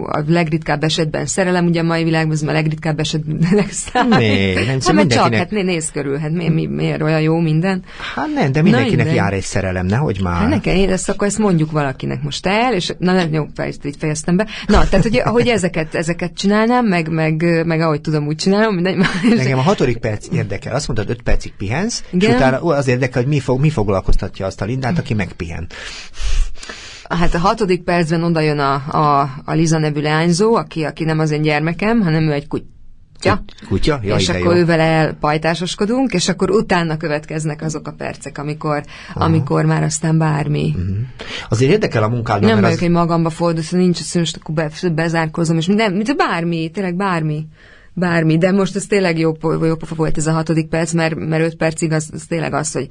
Speaker 3: a legritkább esetben szerelem, ugye a mai világban ez a legritkább esetben legszáll. (laughs)
Speaker 2: Né, nem,
Speaker 3: hát, szóval csak, hát nézz körül, hát mi, mi, miért olyan jó minden?
Speaker 2: Hát nem, de mindenkinek na, jár egy szerelem, nehogy már. Hát
Speaker 3: nekem, én ezt akkor ezt mondjuk valakinek most el, és na nem, jó, így fejeztem be. Na, tehát, hogy ahogy ezeket, ezeket csinálnám, meg, meg, meg ahogy tudom, úgy csinálom, mindegy.
Speaker 2: Nekem a hatodik perc érdekel. Azt mondtad, öt percig pihensz, Igen? és utána az érdekel, hogy mi, fog, mi foglalkoztatja azt a Lindát, aki megpihen.
Speaker 3: Hát a hatodik percben oda jön a, a, a Liza nevű leányzó, aki, aki nem az én gyermekem, hanem ő egy kutya.
Speaker 2: Kutya? Ja,
Speaker 3: és akkor ővel elpajtásoskodunk, és akkor utána következnek azok a percek, amikor, amikor már aztán bármi. Uh-huh.
Speaker 2: Azért érdekel a munkádban.
Speaker 3: Nem vagyok az... egy magamba fordul, szóval nincs az, most akkor be, bezárkozom, és minden, mint bármi, tényleg bármi bármi, de most ez tényleg jó, jó pofa volt ez a hatodik perc, mert, mert öt percig az, az tényleg az, hogy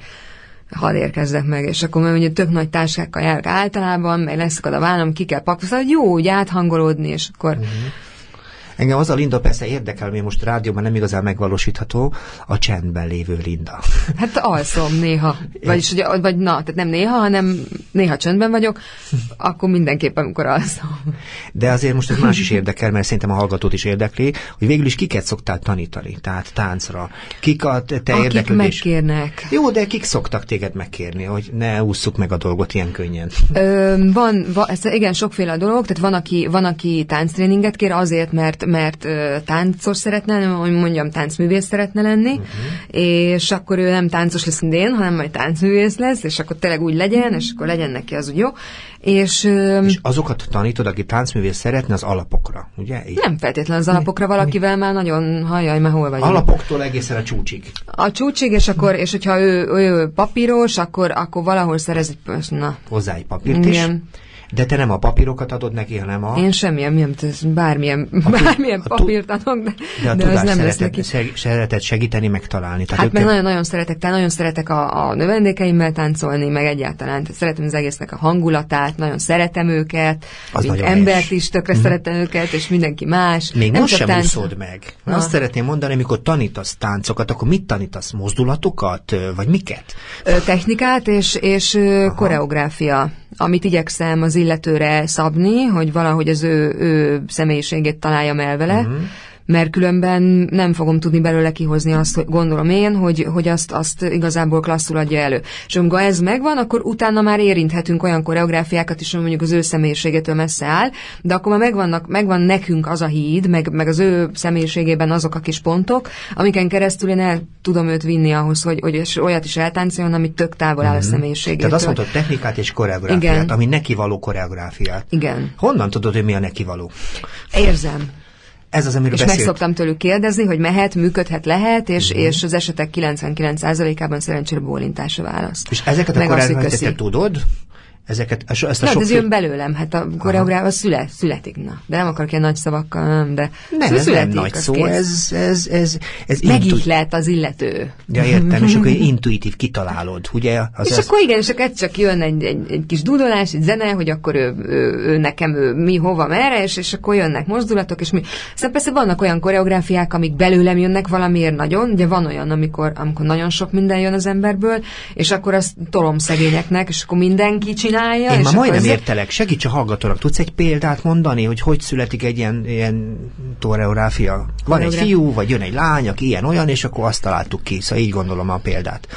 Speaker 3: hadd érkezzek meg, és akkor mert ugye tök nagy táskákkal járok általában, meg leszakad a vállam, ki kell pakolni, szóval jó úgy áthangolódni, és akkor uh-huh.
Speaker 2: Engem az a Linda persze érdekel, ami most rádióban nem igazán megvalósítható, a csendben lévő Linda. (laughs)
Speaker 3: Hát alszom néha. Vagyis, vagy, vagy na, tehát nem néha, hanem néha csendben vagyok, akkor mindenképpen, amikor alszom.
Speaker 2: De azért most ez más is érdekel, mert szerintem a hallgatót is érdekli, hogy végül is kiket szoktál tanítani, tehát táncra. Kik a te Akik érdeklődés?
Speaker 3: megkérnek.
Speaker 2: Jó, de kik szoktak téged megkérni, hogy ne ússzuk meg a dolgot ilyen könnyen?
Speaker 3: Ö, van, va, ez igen, sokféle dolog, tehát van aki, van, aki tánctréninget kér azért, mert mert, táncos szeretne lenni, hogy mondjam, táncművész szeretne lenni, uh-huh. és akkor ő nem táncos lesz, mint én, hanem majd táncművész lesz, és akkor tényleg úgy legyen, és akkor legyen neki az úgy jó. És,
Speaker 2: És azokat tanítod, aki táncművész szeretne, az alapokra, ugye? Így.
Speaker 3: nem feltétlenül az alapokra valakivel már nagyon hajjaj, mert hol vagy.
Speaker 2: Alapoktól egészen a csúcsig.
Speaker 3: A csúcsig, és akkor, és hogyha ő, ő papíros, akkor, akkor valahol szerez egy, na,
Speaker 2: Hozzá egy papírt is. De te nem a papírokat adod neki, hanem a...
Speaker 3: Én semmilyen, nem, bármilyen, bármilyen
Speaker 2: a
Speaker 3: papírt adok, de,
Speaker 2: de a
Speaker 3: de az nem lesz neki.
Speaker 2: seg- szereted segíteni, megtalálni. Tehát
Speaker 3: Hát meg nagyon-nagyon szeretek, tehát nagyon szeretek a, a növendékeimmel táncolni, meg egyáltalán. Tehát szeretem az egésznek a hangulatát, nagyon szeretem őket,
Speaker 2: Az
Speaker 3: mint embert is tökre szeretem őket, és mindenki más.
Speaker 2: Még
Speaker 3: Nem
Speaker 2: most sem
Speaker 3: tánc-
Speaker 2: úszod meg.
Speaker 3: Na.
Speaker 2: Azt szeretném mondani, amikor tanítasz táncokat, akkor mit tanítasz? Mozdulatokat, vagy miket?
Speaker 3: Technikát és, és koreográfia, amit igyekszem az illetőre szabni, hogy valahogy az ő, ő személyiségét találjam el vele,
Speaker 2: Mhm.
Speaker 3: Mert különben nem fogom tudni belőle kihozni azt, hogy gondolom én, hogy, hogy azt, azt igazából klasszul adja elő. És amikor ez megvan, akkor utána már érinthetünk olyan koreográfiákat is, ami mondjuk az ő személyiségétől messze áll, de akkor már megvannak, megvan nekünk az a híd, meg, meg az ő személyiségében azok a kis pontok, amiken keresztül én el tudom őt vinni ahhoz, hogy, hogy olyat is eltáncoljon, ami tök távol áll a személyiségétől.
Speaker 2: Mhm. Tehát azt mondod, technikát és koreográfiát,
Speaker 3: Igen.
Speaker 2: ami neki való koreográfiát.
Speaker 3: Igen.
Speaker 2: Honnan tudod, hogy mi a neki való?
Speaker 3: Érzem.
Speaker 2: Ez az, amiről
Speaker 3: És meg
Speaker 2: beszélt.
Speaker 3: szoktam tőlük kérdezni, hogy mehet, működhet, lehet, és, uh-huh. és az esetek 99%-ában szerencsére bólintás a válasz.
Speaker 2: És ezeket a
Speaker 3: Meg
Speaker 2: te
Speaker 3: köszi.
Speaker 2: tudod? Ezeket, ezt a
Speaker 3: de
Speaker 2: sok
Speaker 3: ez jön belőlem, hát a koreográfia szület, születik, na. De nem akarok ilyen nagy szavakkal, nem, de
Speaker 2: nem, ez
Speaker 3: születik,
Speaker 2: nem nagy szó,
Speaker 3: kész.
Speaker 2: ez, ez, ez, ez intu-
Speaker 3: Megihlet az illető.
Speaker 2: Ja, értem, és akkor (laughs) intuitív kitalálod, ugye? Az
Speaker 3: és
Speaker 2: ez-
Speaker 3: akkor igen, és akkor csak jön egy, egy, egy kis dudolás, egy zene, hogy akkor ő, ő, ő nekem ő, mi, hova, merre, és, és akkor jönnek mozdulatok, és mi. Aztán persze vannak olyan koreográfiák, amik belőlem jönnek valamiért nagyon, ugye van olyan, amikor, amikor nagyon sok minden jön az emberből, és akkor azt tolom szegényeknek, és akkor mindenki csinálja.
Speaker 2: Én már majdnem
Speaker 3: ez-
Speaker 2: értelek, segíts a hallgatónak. Tudsz egy példát mondani, hogy hogy születik egy ilyen, ilyen koreográfia? Van egy fiú, vagy jön egy lány, aki ilyen-olyan, és akkor azt találtuk ki. Szóval így gondolom a példát.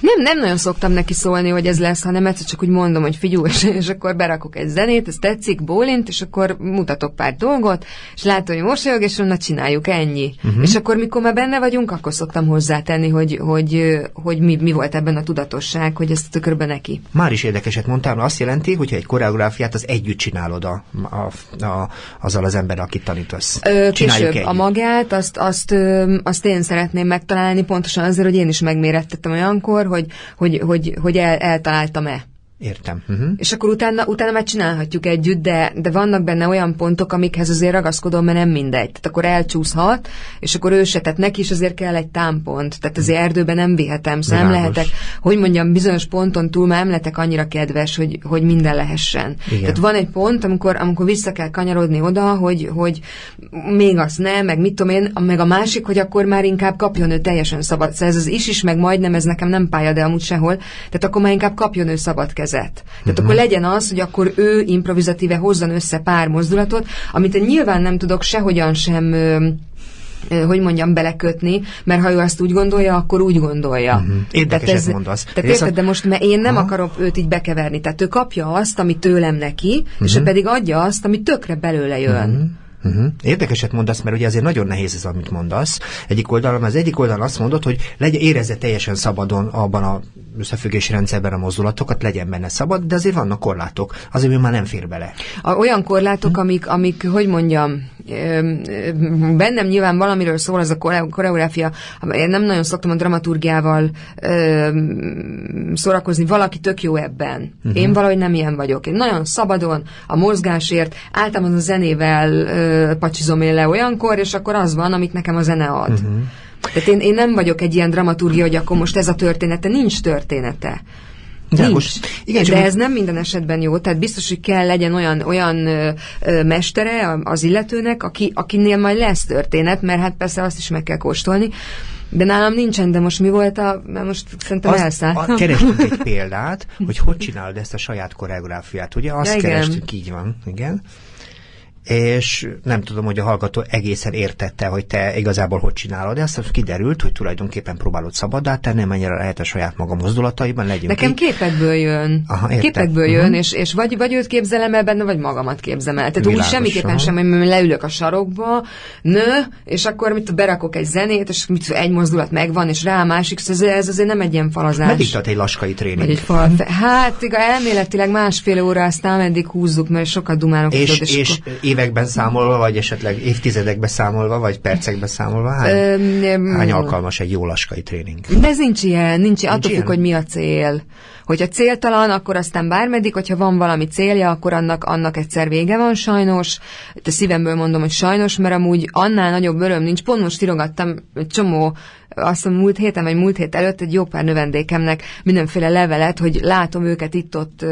Speaker 3: Nem, nem nagyon szoktam neki szólni, hogy ez lesz, hanem egyszer csak úgy mondom, hogy figyú, és, és akkor berakok egy zenét, ez tetszik, bólint, és akkor mutatok pár dolgot, és látom, hogy mosolyog, és onnan csináljuk, ennyi. Uh-huh. És akkor, mikor már benne vagyunk, akkor szoktam hozzátenni, hogy, hogy, hogy mi, mi volt ebben a tudatosság, hogy ezt körbe neki.
Speaker 2: Már is érdekeset mondtál, azt jelenti, hogyha egy koreográfiát az együtt csinálod a, a, a, azzal az ember, akit tanítasz.
Speaker 3: Ö,
Speaker 2: Csináljuk
Speaker 3: később a magát, azt, azt, ö, azt én szeretném megtalálni, pontosan azért, hogy én is megmérettettem olyankor, hogy, hogy, hogy, hogy el, eltaláltam-e.
Speaker 2: Értem. Uh-huh.
Speaker 3: És akkor utána, utána már csinálhatjuk együtt, de, de vannak benne olyan pontok, amikhez azért ragaszkodom, mert nem mindegy. Tehát akkor elcsúszhat, és akkor ő se, tehát neki is azért kell egy támpont. Tehát azért erdőben nem vihetem, szóval nem lehetek, hogy mondjam, bizonyos ponton túl már nem lehetek annyira kedves, hogy, hogy minden lehessen.
Speaker 2: Igen.
Speaker 3: Tehát van egy pont, amikor, amikor vissza kell kanyarodni oda, hogy, hogy még azt nem, meg mit tudom én, meg a másik, hogy akkor már inkább kapjon ő teljesen szabad. Szóval ez az is is, meg majdnem, ez nekem nem pálya, de amúgy sehol. Tehát akkor már inkább kapjon ő szabad kezet. Tehát uh-huh. akkor legyen az, hogy akkor ő improvizatíve hozzon össze pár mozdulatot, amit én nyilván nem tudok sehogyan sem hogy mondjam, belekötni, mert ha ő azt úgy gondolja, akkor úgy gondolja.
Speaker 2: Mhm. Érdekeset mondasz.
Speaker 3: Tehát érted, de most mert én nem
Speaker 2: Aha.
Speaker 3: akarom őt így bekeverni. Tehát ő kapja azt, ami tőlem neki, és
Speaker 2: Mhm.
Speaker 3: ő pedig adja azt, ami tökre belőle jön.
Speaker 2: Uh-huh. Érdekeset mondasz, mert ugye azért nagyon nehéz ez, amit mondasz. Egyik oldalon, az egyik oldalon azt mondod, hogy legyen, érezze teljesen szabadon abban a összefüggési rendszerben a mozdulatokat, legyen benne szabad, de azért vannak korlátok, azért ő már nem fér bele.
Speaker 3: A, olyan korlátok, amik, amik, hogy mondjam, bennem nyilván valamiről szól az a kore- koreográfia, én nem nagyon szoktam a dramaturgiával szórakozni, valaki tök jó ebben. Uh-huh. Én valahogy nem ilyen vagyok. Én nagyon szabadon, a mozgásért, általában a zenével pacsizom én le olyankor, és akkor az van, amit nekem a zene ad. Uh-huh. Tehát én, én nem vagyok egy ilyen dramaturgia, hogy akkor most ez a története, nincs története.
Speaker 2: De
Speaker 3: Nincs.
Speaker 2: most- igen,
Speaker 3: de ez nem minden esetben jó, tehát biztos, hogy kell legyen olyan, olyan ö, ö, mestere az illetőnek, aki, akinél majd lesz történet, mert hát persze azt is meg kell kóstolni. De nálam nincsen, de most mi volt a... Mert most szerintem
Speaker 2: Azt,
Speaker 3: elszállt.
Speaker 2: a, kerestünk egy példát, hogy hogy csinálod ezt a saját koreográfiát, ugye? Azt
Speaker 3: Ja, igen.
Speaker 2: kerestünk, így van, igen. És nem tudom, hogy a hallgató egészen értette, hogy te igazából hogy csinálod, de aztán kiderült, hogy tulajdonképpen próbálod szabaddá tenni, mennyire lehet a saját maga mozdulataiban, legyünk
Speaker 3: Nekem
Speaker 2: ki.
Speaker 3: képekből jön.
Speaker 2: Aha,
Speaker 3: képekből jön,
Speaker 2: Mhm.
Speaker 3: és, és vagy, vagy őt képzelem el benne, vagy magamat képzelem el. Tehát úgy
Speaker 2: Világos,
Speaker 3: semmiképpen
Speaker 2: aha.
Speaker 3: sem, hogy leülök a sarokba, nő, és akkor mit berakok egy zenét, és mit egy mozdulat megvan, és rá a másik, szóval ez, ez azért nem egy ilyen falazás.
Speaker 2: Meddig tart egy laskai tréning?
Speaker 3: Vagy egy fal. Hát, igaz, elméletileg másfél óra, aztán meddig húzzuk, mert sokat dumálok.
Speaker 2: És,
Speaker 3: tudod,
Speaker 2: és
Speaker 3: akkor-
Speaker 2: években számolva, vagy esetleg évtizedekben számolva, vagy percekben számolva, hány,
Speaker 3: öm,
Speaker 2: hány alkalmas egy jó laskai tréning?
Speaker 3: De ez nincs ilyen, nincs, nincs attól függ, hogy mi a cél. Hogyha céltalan, akkor aztán bármeddig, hogyha van valami célja, akkor annak, annak egyszer vége van sajnos. De szívemből mondom, hogy sajnos, mert amúgy annál nagyobb öröm nincs. Pont most írogattam egy csomó azt hiszem múlt héten, vagy múlt hét előtt egy jó pár növendékemnek mindenféle levelet, hogy látom őket itt-ott,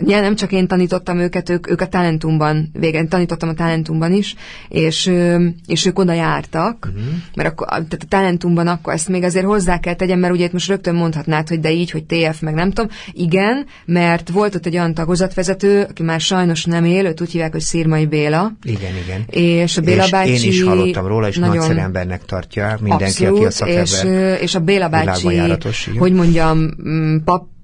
Speaker 3: nem csak én tanítottam őket, ők, ők a Talentumban, végén tanítottam a Talentumban is, és, ö, és ők oda jártak, uh-huh. mert akkor, tehát a Talentumban akkor ezt még azért hozzá kell tegyem, mert ugye itt most rögtön mondhatnád, hogy de így, hogy TF, meg nem tudom. Igen, mert volt ott egy olyan tagozatvezető, aki már sajnos nem él, őt úgy hívják, hogy Szírmai Béla,
Speaker 2: Igen, igen.
Speaker 3: és a Béla
Speaker 2: és
Speaker 3: bácsi...
Speaker 2: én is hallottam róla, és
Speaker 3: nagyon-
Speaker 2: nagyszerű embernek tartja mindenki,
Speaker 3: Abszolút,
Speaker 2: aki
Speaker 3: és, és a Béla bácsi, hogy mondjam, mm,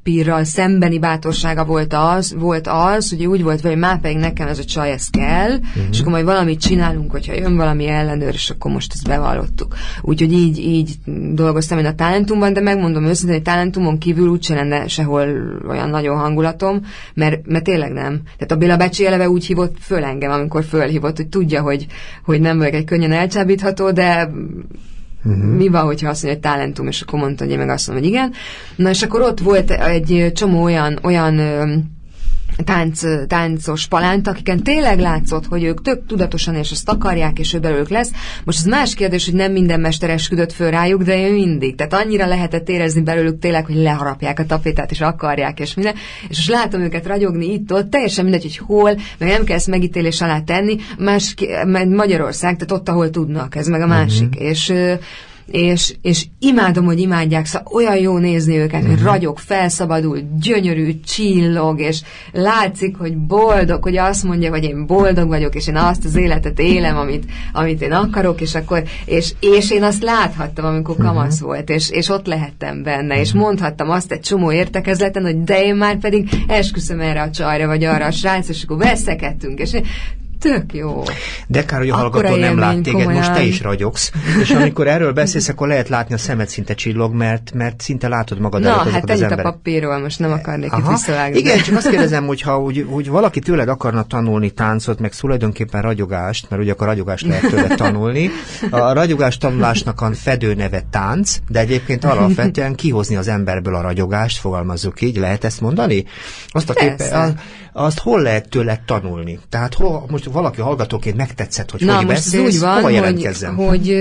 Speaker 3: papírral szembeni bátorsága volt az, volt az, hogy úgy volt, hogy már pedig nekem ez a csaj, ez kell, uh-huh. és akkor majd valamit csinálunk, hogyha jön valami ellenőr, és akkor most ezt bevallottuk. Úgyhogy így, így dolgoztam én a Talentumban, de megmondom őszintén, hogy Talentumon kívül úgyse lenne sehol olyan nagyon hangulatom, mert, mert tényleg nem. Tehát a Béla bácsi eleve úgy hívott föl engem, amikor fölhívott, hogy tudja, hogy, hogy nem vagyok egy könnyen elcsábítható, de Uh-huh. Mi van, hogyha azt mondja, hogy talentum, és akkor mondta, hogy én meg azt mondom, hogy igen. Na és akkor ott volt egy csomó olyan, olyan tánc, táncos palánt, akiken tényleg látszott, hogy ők tök tudatosan és ezt akarják, és ő belőlük lesz. Most az más kérdés, hogy nem minden mester esküdött föl rájuk, de ő mindig. Tehát annyira lehetett érezni belőlük tényleg, hogy leharapják a tapétát, és akarják, és minden. És most látom őket ragyogni itt-ott, teljesen mindegy, hogy hol, meg nem kell ezt megítélés alá tenni. Más, Magyarország, tehát ott, ahol tudnak, ez meg a másik. Uh-huh. És és, és imádom, hogy imádják, szóval olyan jó nézni őket, hogy ragyog, felszabadul, gyönyörű, csillog, és látszik, hogy boldog, hogy azt mondja, hogy én boldog vagyok, és én azt az életet élem, amit, amit én akarok, és akkor, és, és én azt láthattam, amikor kamasz uh-huh. volt, és, és ott lehettem benne, és mondhattam azt egy csomó értekezleten, hogy de én már pedig esküszöm erre a csajra, vagy arra a srác, és akkor veszekedtünk, és tök jó.
Speaker 2: De kár, hogy a
Speaker 3: Akkora
Speaker 2: hallgató nem lát téged, most te
Speaker 3: komolyan.
Speaker 2: is ragyogsz, és amikor erről beszélsz, akkor lehet látni a szemed szinte csillog, mert, mert szinte látod magad
Speaker 3: Na,
Speaker 2: előtt
Speaker 3: hát
Speaker 2: az
Speaker 3: ennyit a
Speaker 2: emberek.
Speaker 3: papírról, most nem akarnék itt
Speaker 2: Aha.
Speaker 3: visszavágni.
Speaker 2: Igen, csak azt kérdezem, hogy ha úgy, úgy valaki tőled akarna tanulni táncot, meg tulajdonképpen ragyogást, mert ugye akkor ragyogást lehet tőled tanulni. A ragyogás tanulásnak a fedő neve tánc, de egyébként alapvetően kihozni az emberből a ragyogást, fogalmazzuk így, lehet ezt mondani? Azt a kép,
Speaker 3: Persze.
Speaker 2: az, azt hol lehet tőled tanulni? Tehát hol, most valaki hallgatóként megtetszett, hogy
Speaker 3: Na,
Speaker 2: hogy
Speaker 3: most ez
Speaker 2: beszélsz,
Speaker 3: úgy van,
Speaker 2: hova
Speaker 3: hogy, hogy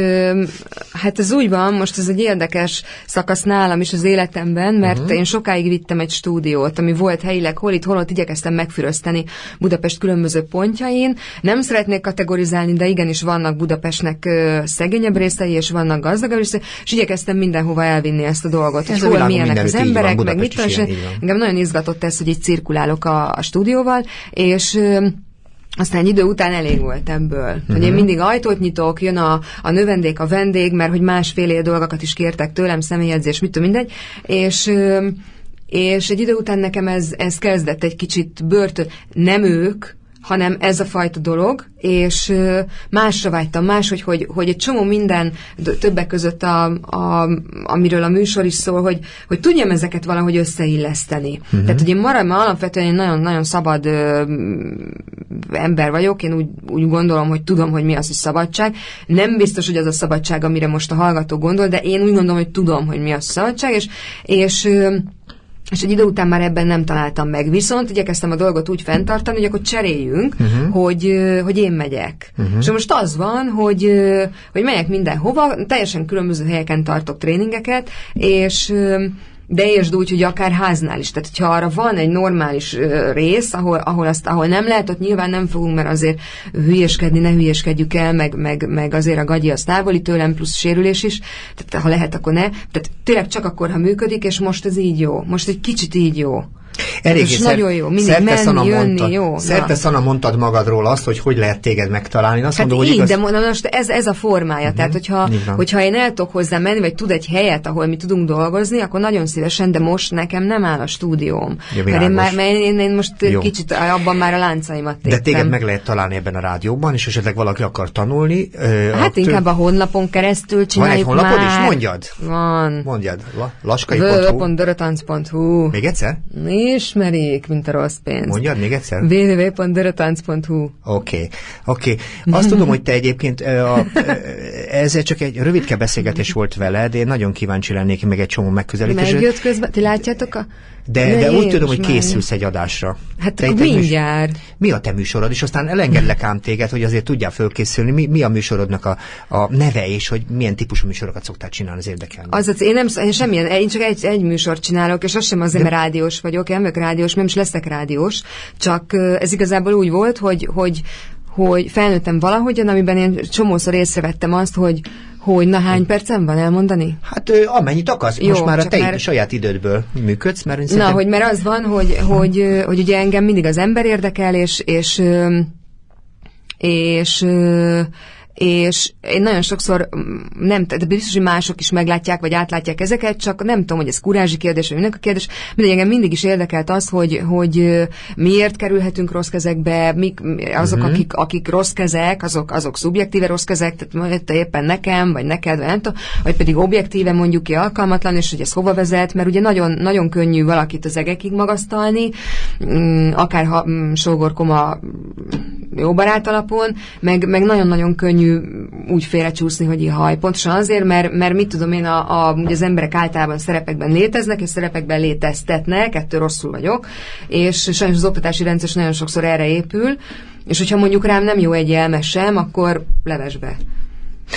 Speaker 3: hát ez úgy van, most ez egy érdekes szakasz nálam is az életemben, mert uh-huh. én sokáig vittem egy stúdiót, ami volt helyileg, hol itt, hol ott igyekeztem megfürözteni Budapest különböző pontjain. Nem szeretnék kategorizálni, de igenis vannak Budapestnek szegényebb részei, és vannak gazdagabb részei, és igyekeztem mindenhova elvinni ezt a dolgot,
Speaker 2: Ez
Speaker 3: hogy hol milyenek az
Speaker 2: így van,
Speaker 3: emberek, meg mit tudom, engem nagyon izgatott ez, hogy így cirkulálok a, a stúdióval, és aztán idő után elég volt ebből. Uh-huh. Hogy én mindig ajtót nyitok, jön a, a növendék, a vendég, mert hogy másféle dolgokat is kértek tőlem, személyedzés, mit tudom, mindegy. És, és egy idő után nekem ez, ez kezdett egy kicsit börtön. Nem ők, hanem ez a fajta dolog, és másra vágytam, más, hogy, hogy, hogy egy csomó minden, többek között, a, a, amiről a műsor is szól, hogy, hogy tudjam ezeket valahogy összeilleszteni. Uh-huh. Tehát, hogy én maradom, alapvetően én nagyon-nagyon szabad ö, ember vagyok, én úgy, úgy gondolom, hogy tudom, hogy mi az, hogy szabadság. Nem biztos, hogy az a szabadság, amire most a hallgató gondol, de én úgy gondolom, hogy tudom, hogy mi az a szabadság, és, és ö, és egy idő után már ebben nem találtam meg. Viszont igyekeztem a dolgot úgy fenntartani, hogy akkor cseréljünk, uh-huh. hogy, hogy én megyek. Uh-huh. És most az van, hogy, hogy megyek mindenhova, teljesen különböző helyeken tartok tréningeket, és de értsd úgy, hogy akár háznál is. Tehát, hogyha arra van egy normális rész, ahol, ahol, azt, ahol nem lehet, ott nyilván nem fogunk, mert azért hülyeskedni, ne hülyeskedjük el, meg, meg, meg azért a gagyi az távoli tőlem, plusz sérülés is. Tehát, ha lehet, akkor ne. Tehát tényleg csak akkor, ha működik, és most ez így jó. Most egy kicsit így jó. Elég és nagyon jó, mindig menni, jönni, mondtad, jó.
Speaker 2: Szerte Szana mondtad magadról azt, hogy hogy lehet téged megtalálni. Azt
Speaker 3: hát
Speaker 2: mondom,
Speaker 3: így,
Speaker 2: hogy igaz...
Speaker 3: de most ez, ez a formája. Uh-huh. Tehát, hogyha, hogyha én el tudok hozzá menni, vagy tud egy helyet, ahol mi tudunk dolgozni, akkor nagyon szívesen, de most nekem nem áll a stúdióm. Ja, mert én, már, mert én, én most jó. kicsit abban már a láncaimat téptem.
Speaker 2: De téged meg lehet találni ebben a rádióban, és esetleg valaki akar tanulni.
Speaker 3: Hát a inkább a honlapon keresztül csináljuk
Speaker 2: Van egy honlapod
Speaker 3: már.
Speaker 2: is? Mondjad.
Speaker 3: Van.
Speaker 2: Mondjad. La, laskai.hu Még egyszer?
Speaker 3: Ismerik, mint a rossz pénz.
Speaker 2: Mondjad még egyszer?
Speaker 3: www.dörötanc.hu
Speaker 2: Oké, okay. oké. Okay. Azt tudom, hogy te egyébként a, ez csak egy rövidke beszélgetés volt veled, én nagyon kíváncsi lennék meg egy csomó megközelítésre.
Speaker 3: Megjött közben, ti látjátok a...
Speaker 2: De, de úgy tudom, hogy készülsz egy adásra.
Speaker 3: Hát te mindjárt. Műs...
Speaker 2: Mi a te műsorod? És aztán elengedlek ám téged, hogy azért tudjál fölkészülni. Mi, mi a műsorodnak a, a neve, és hogy milyen típusú műsorokat szoktál csinálni, az érdekel.
Speaker 3: Az, az, én nem, én semmilyen, én csak egy, egy műsort csinálok, és az sem azért, mert rádiós vagyok, én vagyok rádiós, nem is leszek rádiós, csak ez igazából úgy volt, hogy, hogy hogy felnőttem valahogyan, amiben én csomószor észrevettem azt, hogy hogy na hány percem van elmondani?
Speaker 2: Hát amennyit akarsz, Jó, most már a te már... saját idődből működsz, mert
Speaker 3: szerintem... Na, hogy mert az van, hogy, hogy, hogy ugye engem mindig az ember érdekel, és, és, és, és és én nagyon sokszor mm, nem, de biztos, hogy mások is meglátják, vagy átlátják ezeket, csak nem tudom, hogy ez kurázsi kérdés, vagy mindenki a kérdés. Mindegy, engem mindig is érdekelt az, hogy, hogy miért kerülhetünk rossz kezekbe, mik, azok, uh-huh. akik, akik rossz kezek, azok, azok szubjektíve rossz kezek, tehát te éppen nekem, vagy neked, vagy nem tudom, vagy pedig objektíve mondjuk ki alkalmatlan, és hogy ez hova vezet, mert ugye nagyon, nagyon könnyű valakit az egekig magasztalni, mm, akár ha mm, sógorkoma jó barát alapon, meg, meg nagyon-nagyon könnyű úgy félrecsúszni, hogy ihaj. Pontosan azért, mert, mert mit tudom én, a, a, ugye az emberek általában szerepekben léteznek, és szerepekben léteztetnek, ettől rosszul vagyok, és sajnos az oktatási rendszer nagyon sokszor erre épül, és hogyha mondjuk rám nem jó egy jelmes sem, akkor levesbe.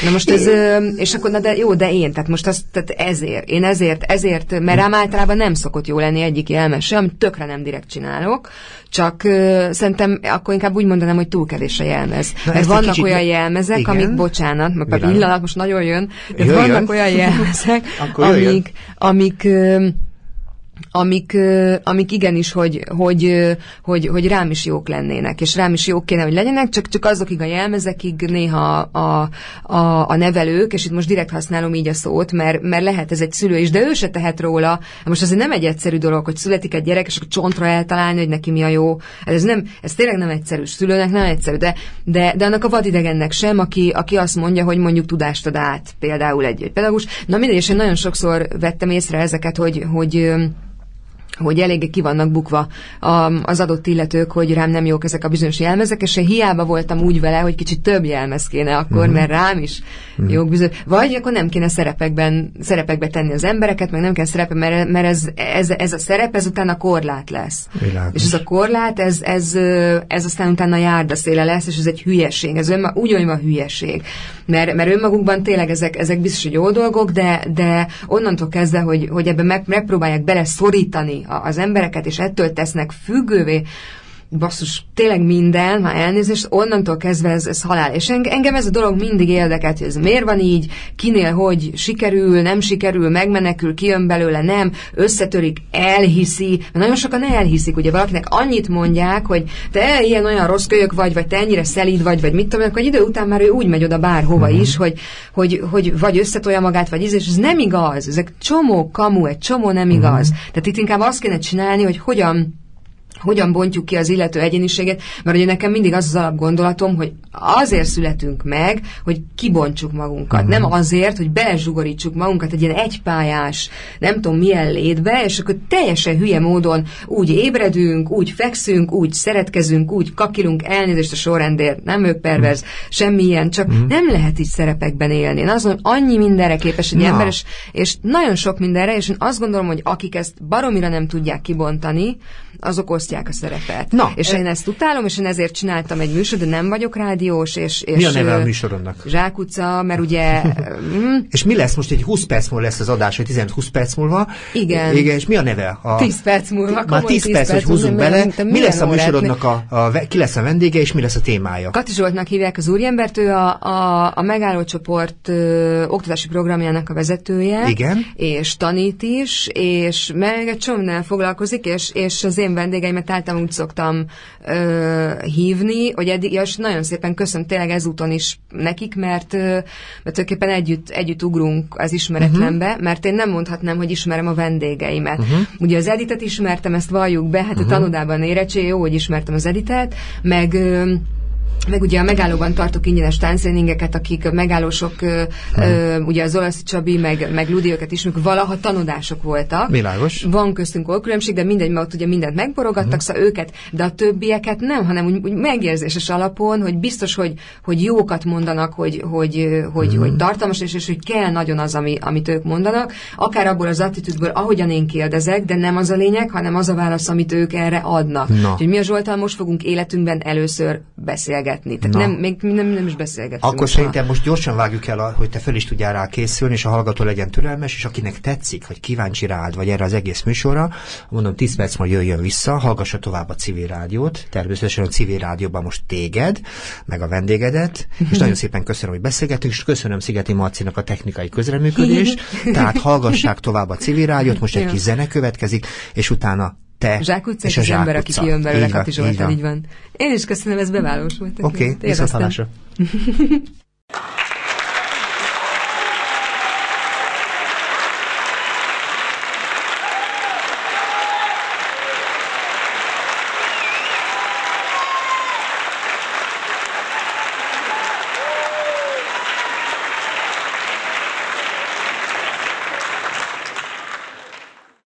Speaker 3: Na most ez, és akkor, na de jó, de én, tehát most azt, tehát ezért, én ezért, ezért, mert rám általában nem szokott jó lenni egyik jelmes sem, amit tökre nem direkt csinálok, csak uh, szerintem akkor inkább úgy mondanám, hogy túl kevés a jelmez. Na, mert vannak kicsit... olyan jelmezek, igen? amik, bocsánat, mert a pillanat most nagyon jön, de vannak olyan jelmezek, amik, amik uh, amik, amik igenis, hogy, hogy, hogy, hogy rám is jók lennének, és rám is jók kéne, hogy legyenek, csak, csak azokig a jelmezekig néha a, a, a nevelők, és itt most direkt használom így a szót, mert, mert lehet ez egy szülő is, de ő se tehet róla. Most azért nem egy egyszerű dolog, hogy születik egy gyerek, és akkor csontra eltalálni, hogy neki mi a jó. Ez, nem, ez tényleg nem egyszerű. Szülőnek nem egyszerű, de, de, de annak a vadidegennek sem, aki, aki azt mondja, hogy mondjuk tudást ad át, például egy, egy pedagógus. Na mindegy, és én nagyon sokszor vettem észre ezeket, hogy, hogy hogy eléggé ki vannak bukva az adott illetők, hogy rám nem jók ezek a bizonyos jelmezek, és én hiába voltam úgy vele, hogy kicsit több jelmez kéne akkor, uh-huh. mert rám is uh-huh. jók bizony. Vagy akkor nem kéne szerepekben, szerepekbe tenni az embereket, meg nem kell szerepe, mert, mert ez, ez, ez a szerep, ez utána korlát lesz.
Speaker 2: Világos.
Speaker 3: És ez a korlát, ez, ez, ez aztán utána járdaszéle lesz, és ez egy hülyeség, ez önma, úgy olyan hülyeség. Mert, mert önmagukban tényleg ezek, ezek biztos, hogy jó dolgok, de, de onnantól kezdve, hogy, hogy ebbe meg, megpróbálják beleszorítani az embereket, és ettől tesznek függővé, basszus, tényleg minden, már elnézést, onnantól kezdve ez, ez halál. És engem ez a dolog mindig érdekelt, hogy ez miért van így, kinél hogy sikerül, nem sikerül, megmenekül, kijön belőle, nem, összetörik, elhiszi. Mert nagyon sokan elhiszik, ugye valakinek annyit mondják, hogy te ilyen olyan rossz kölyök vagy, vagy te ennyire szelíd vagy, vagy mit tudom, akkor egy idő után már ő úgy megy oda bárhova uh-huh. is, hogy, hogy, hogy vagy összetolja magát, vagy íz, és ez nem igaz. Ezek csomó kamu, egy csomó nem igaz. Uh-huh. Tehát itt inkább azt kéne csinálni, hogy hogyan hogyan bontjuk ki az illető egyéniséget, mert ugye nekem mindig az az alapgondolatom, hogy azért születünk meg, hogy kibontsuk magunkat. Uh-huh. Nem azért, hogy belezsugorítsuk magunkat egy ilyen egypályás, nem tudom milyen létbe, és akkor teljesen hülye módon úgy ébredünk, úgy fekszünk, úgy szeretkezünk, úgy kakilunk, elnézést a sorrendért, nem ők perverz, uh-huh. semmilyen, csak uh-huh. nem lehet így szerepekben élni. Én azon, annyi mindenre képes egy no. ember, és, és nagyon sok mindenre, és én azt gondolom, hogy akik ezt baromira nem tudják kibontani, azok osztják megosztják a szerepet.
Speaker 2: Na,
Speaker 3: és
Speaker 2: e-
Speaker 3: én ezt utálom, és én ezért csináltam egy műsor, de nem vagyok rádiós, és... és
Speaker 2: Mi a neve a műsorodnak?
Speaker 3: Zsákutca, mert ugye... (laughs) mm,
Speaker 2: És mi lesz most egy 20 perc múlva lesz az adás, vagy 15-20 perc múlva?
Speaker 3: Igen.
Speaker 2: Igen, és mi a neve? A...
Speaker 3: 10 perc múlva.
Speaker 2: Már
Speaker 3: komoly
Speaker 2: 10 perc, hogy húzzunk
Speaker 3: múlva,
Speaker 2: bele. Mi lesz a műsorodnak a, a, ki lesz a vendége, és mi lesz a témája?
Speaker 3: Kati Zsoltnak hívják az úriembert, ő a, a, a megállócsoport ö, oktatási programjának a vezetője.
Speaker 2: Igen.
Speaker 3: És tanít is, és meg egy mindennel foglalkozik, és, és az én vendégeimet általában úgy szoktam ö, hívni, hogy eddig, ja, és nagyon szépen köszönöm tényleg ezúton is nekik, mert, ö, mert tulajdonképpen együtt, együtt ugrunk az ismeretlenbe, uh-huh. mert én nem mondhatnám, hogy ismerem a vendégeimet. Uh-huh. Ugye az Editet ismertem, ezt valljuk be, hát uh-huh. a tanodában érettség, jó, hogy ismertem az Editet, meg ö, meg ugye a megállóban tartok ingyenes tánctréningeket, akik megállósok, ö, ö, ugye az Olaszi Csabi, meg, meg Ludi, őket ismerjük, valaha tanodások voltak.
Speaker 2: Világos.
Speaker 3: Van köztünk különbség, de mindegy, mert ott ugye mindent megborogattak, szóval őket, de a többieket nem, hanem úgy, úgy megérzéses alapon, hogy biztos, hogy, hogy jókat mondanak, hogy, hogy, hogy, hogy tartalmas, és, és hogy kell nagyon az, ami, amit ők mondanak, akár abból az attitűdből, ahogyan én kérdezek, de nem az a lényeg, hanem az a válasz, amit ők erre adnak.
Speaker 2: Na.
Speaker 3: Úgyhogy mi a Zsoltal most fogunk életünkben először beszélgetni. Tehát
Speaker 2: Na.
Speaker 3: nem, még nem, nem is beszélgetünk.
Speaker 2: Akkor szerintem most gyorsan vágjuk el, hogy te fel is tudjál rá készülni, és a hallgató legyen türelmes, és akinek tetszik, vagy kíváncsi rád, vagy erre az egész műsorra, mondom, 10 perc múlva jöjjön vissza, hallgassa tovább a civil rádiót, természetesen a civil rádióban most téged, meg a vendégedet, és nagyon szépen köszönöm, hogy beszélgetünk, és köszönöm Szigeti Marcinak a technikai közreműködést, (laughs) tehát hallgassák tovább a civil rádiót, most egy kis zene következik, és utána te
Speaker 3: Zsák utca
Speaker 2: és
Speaker 3: és
Speaker 2: a
Speaker 3: az ember, aki
Speaker 2: Zsák utca.
Speaker 3: kijön belőle, Kati Zsoltán,
Speaker 2: van.
Speaker 3: így van. Én is köszönöm, ez beválós volt.
Speaker 2: Oké, okay, viszont. (laughs)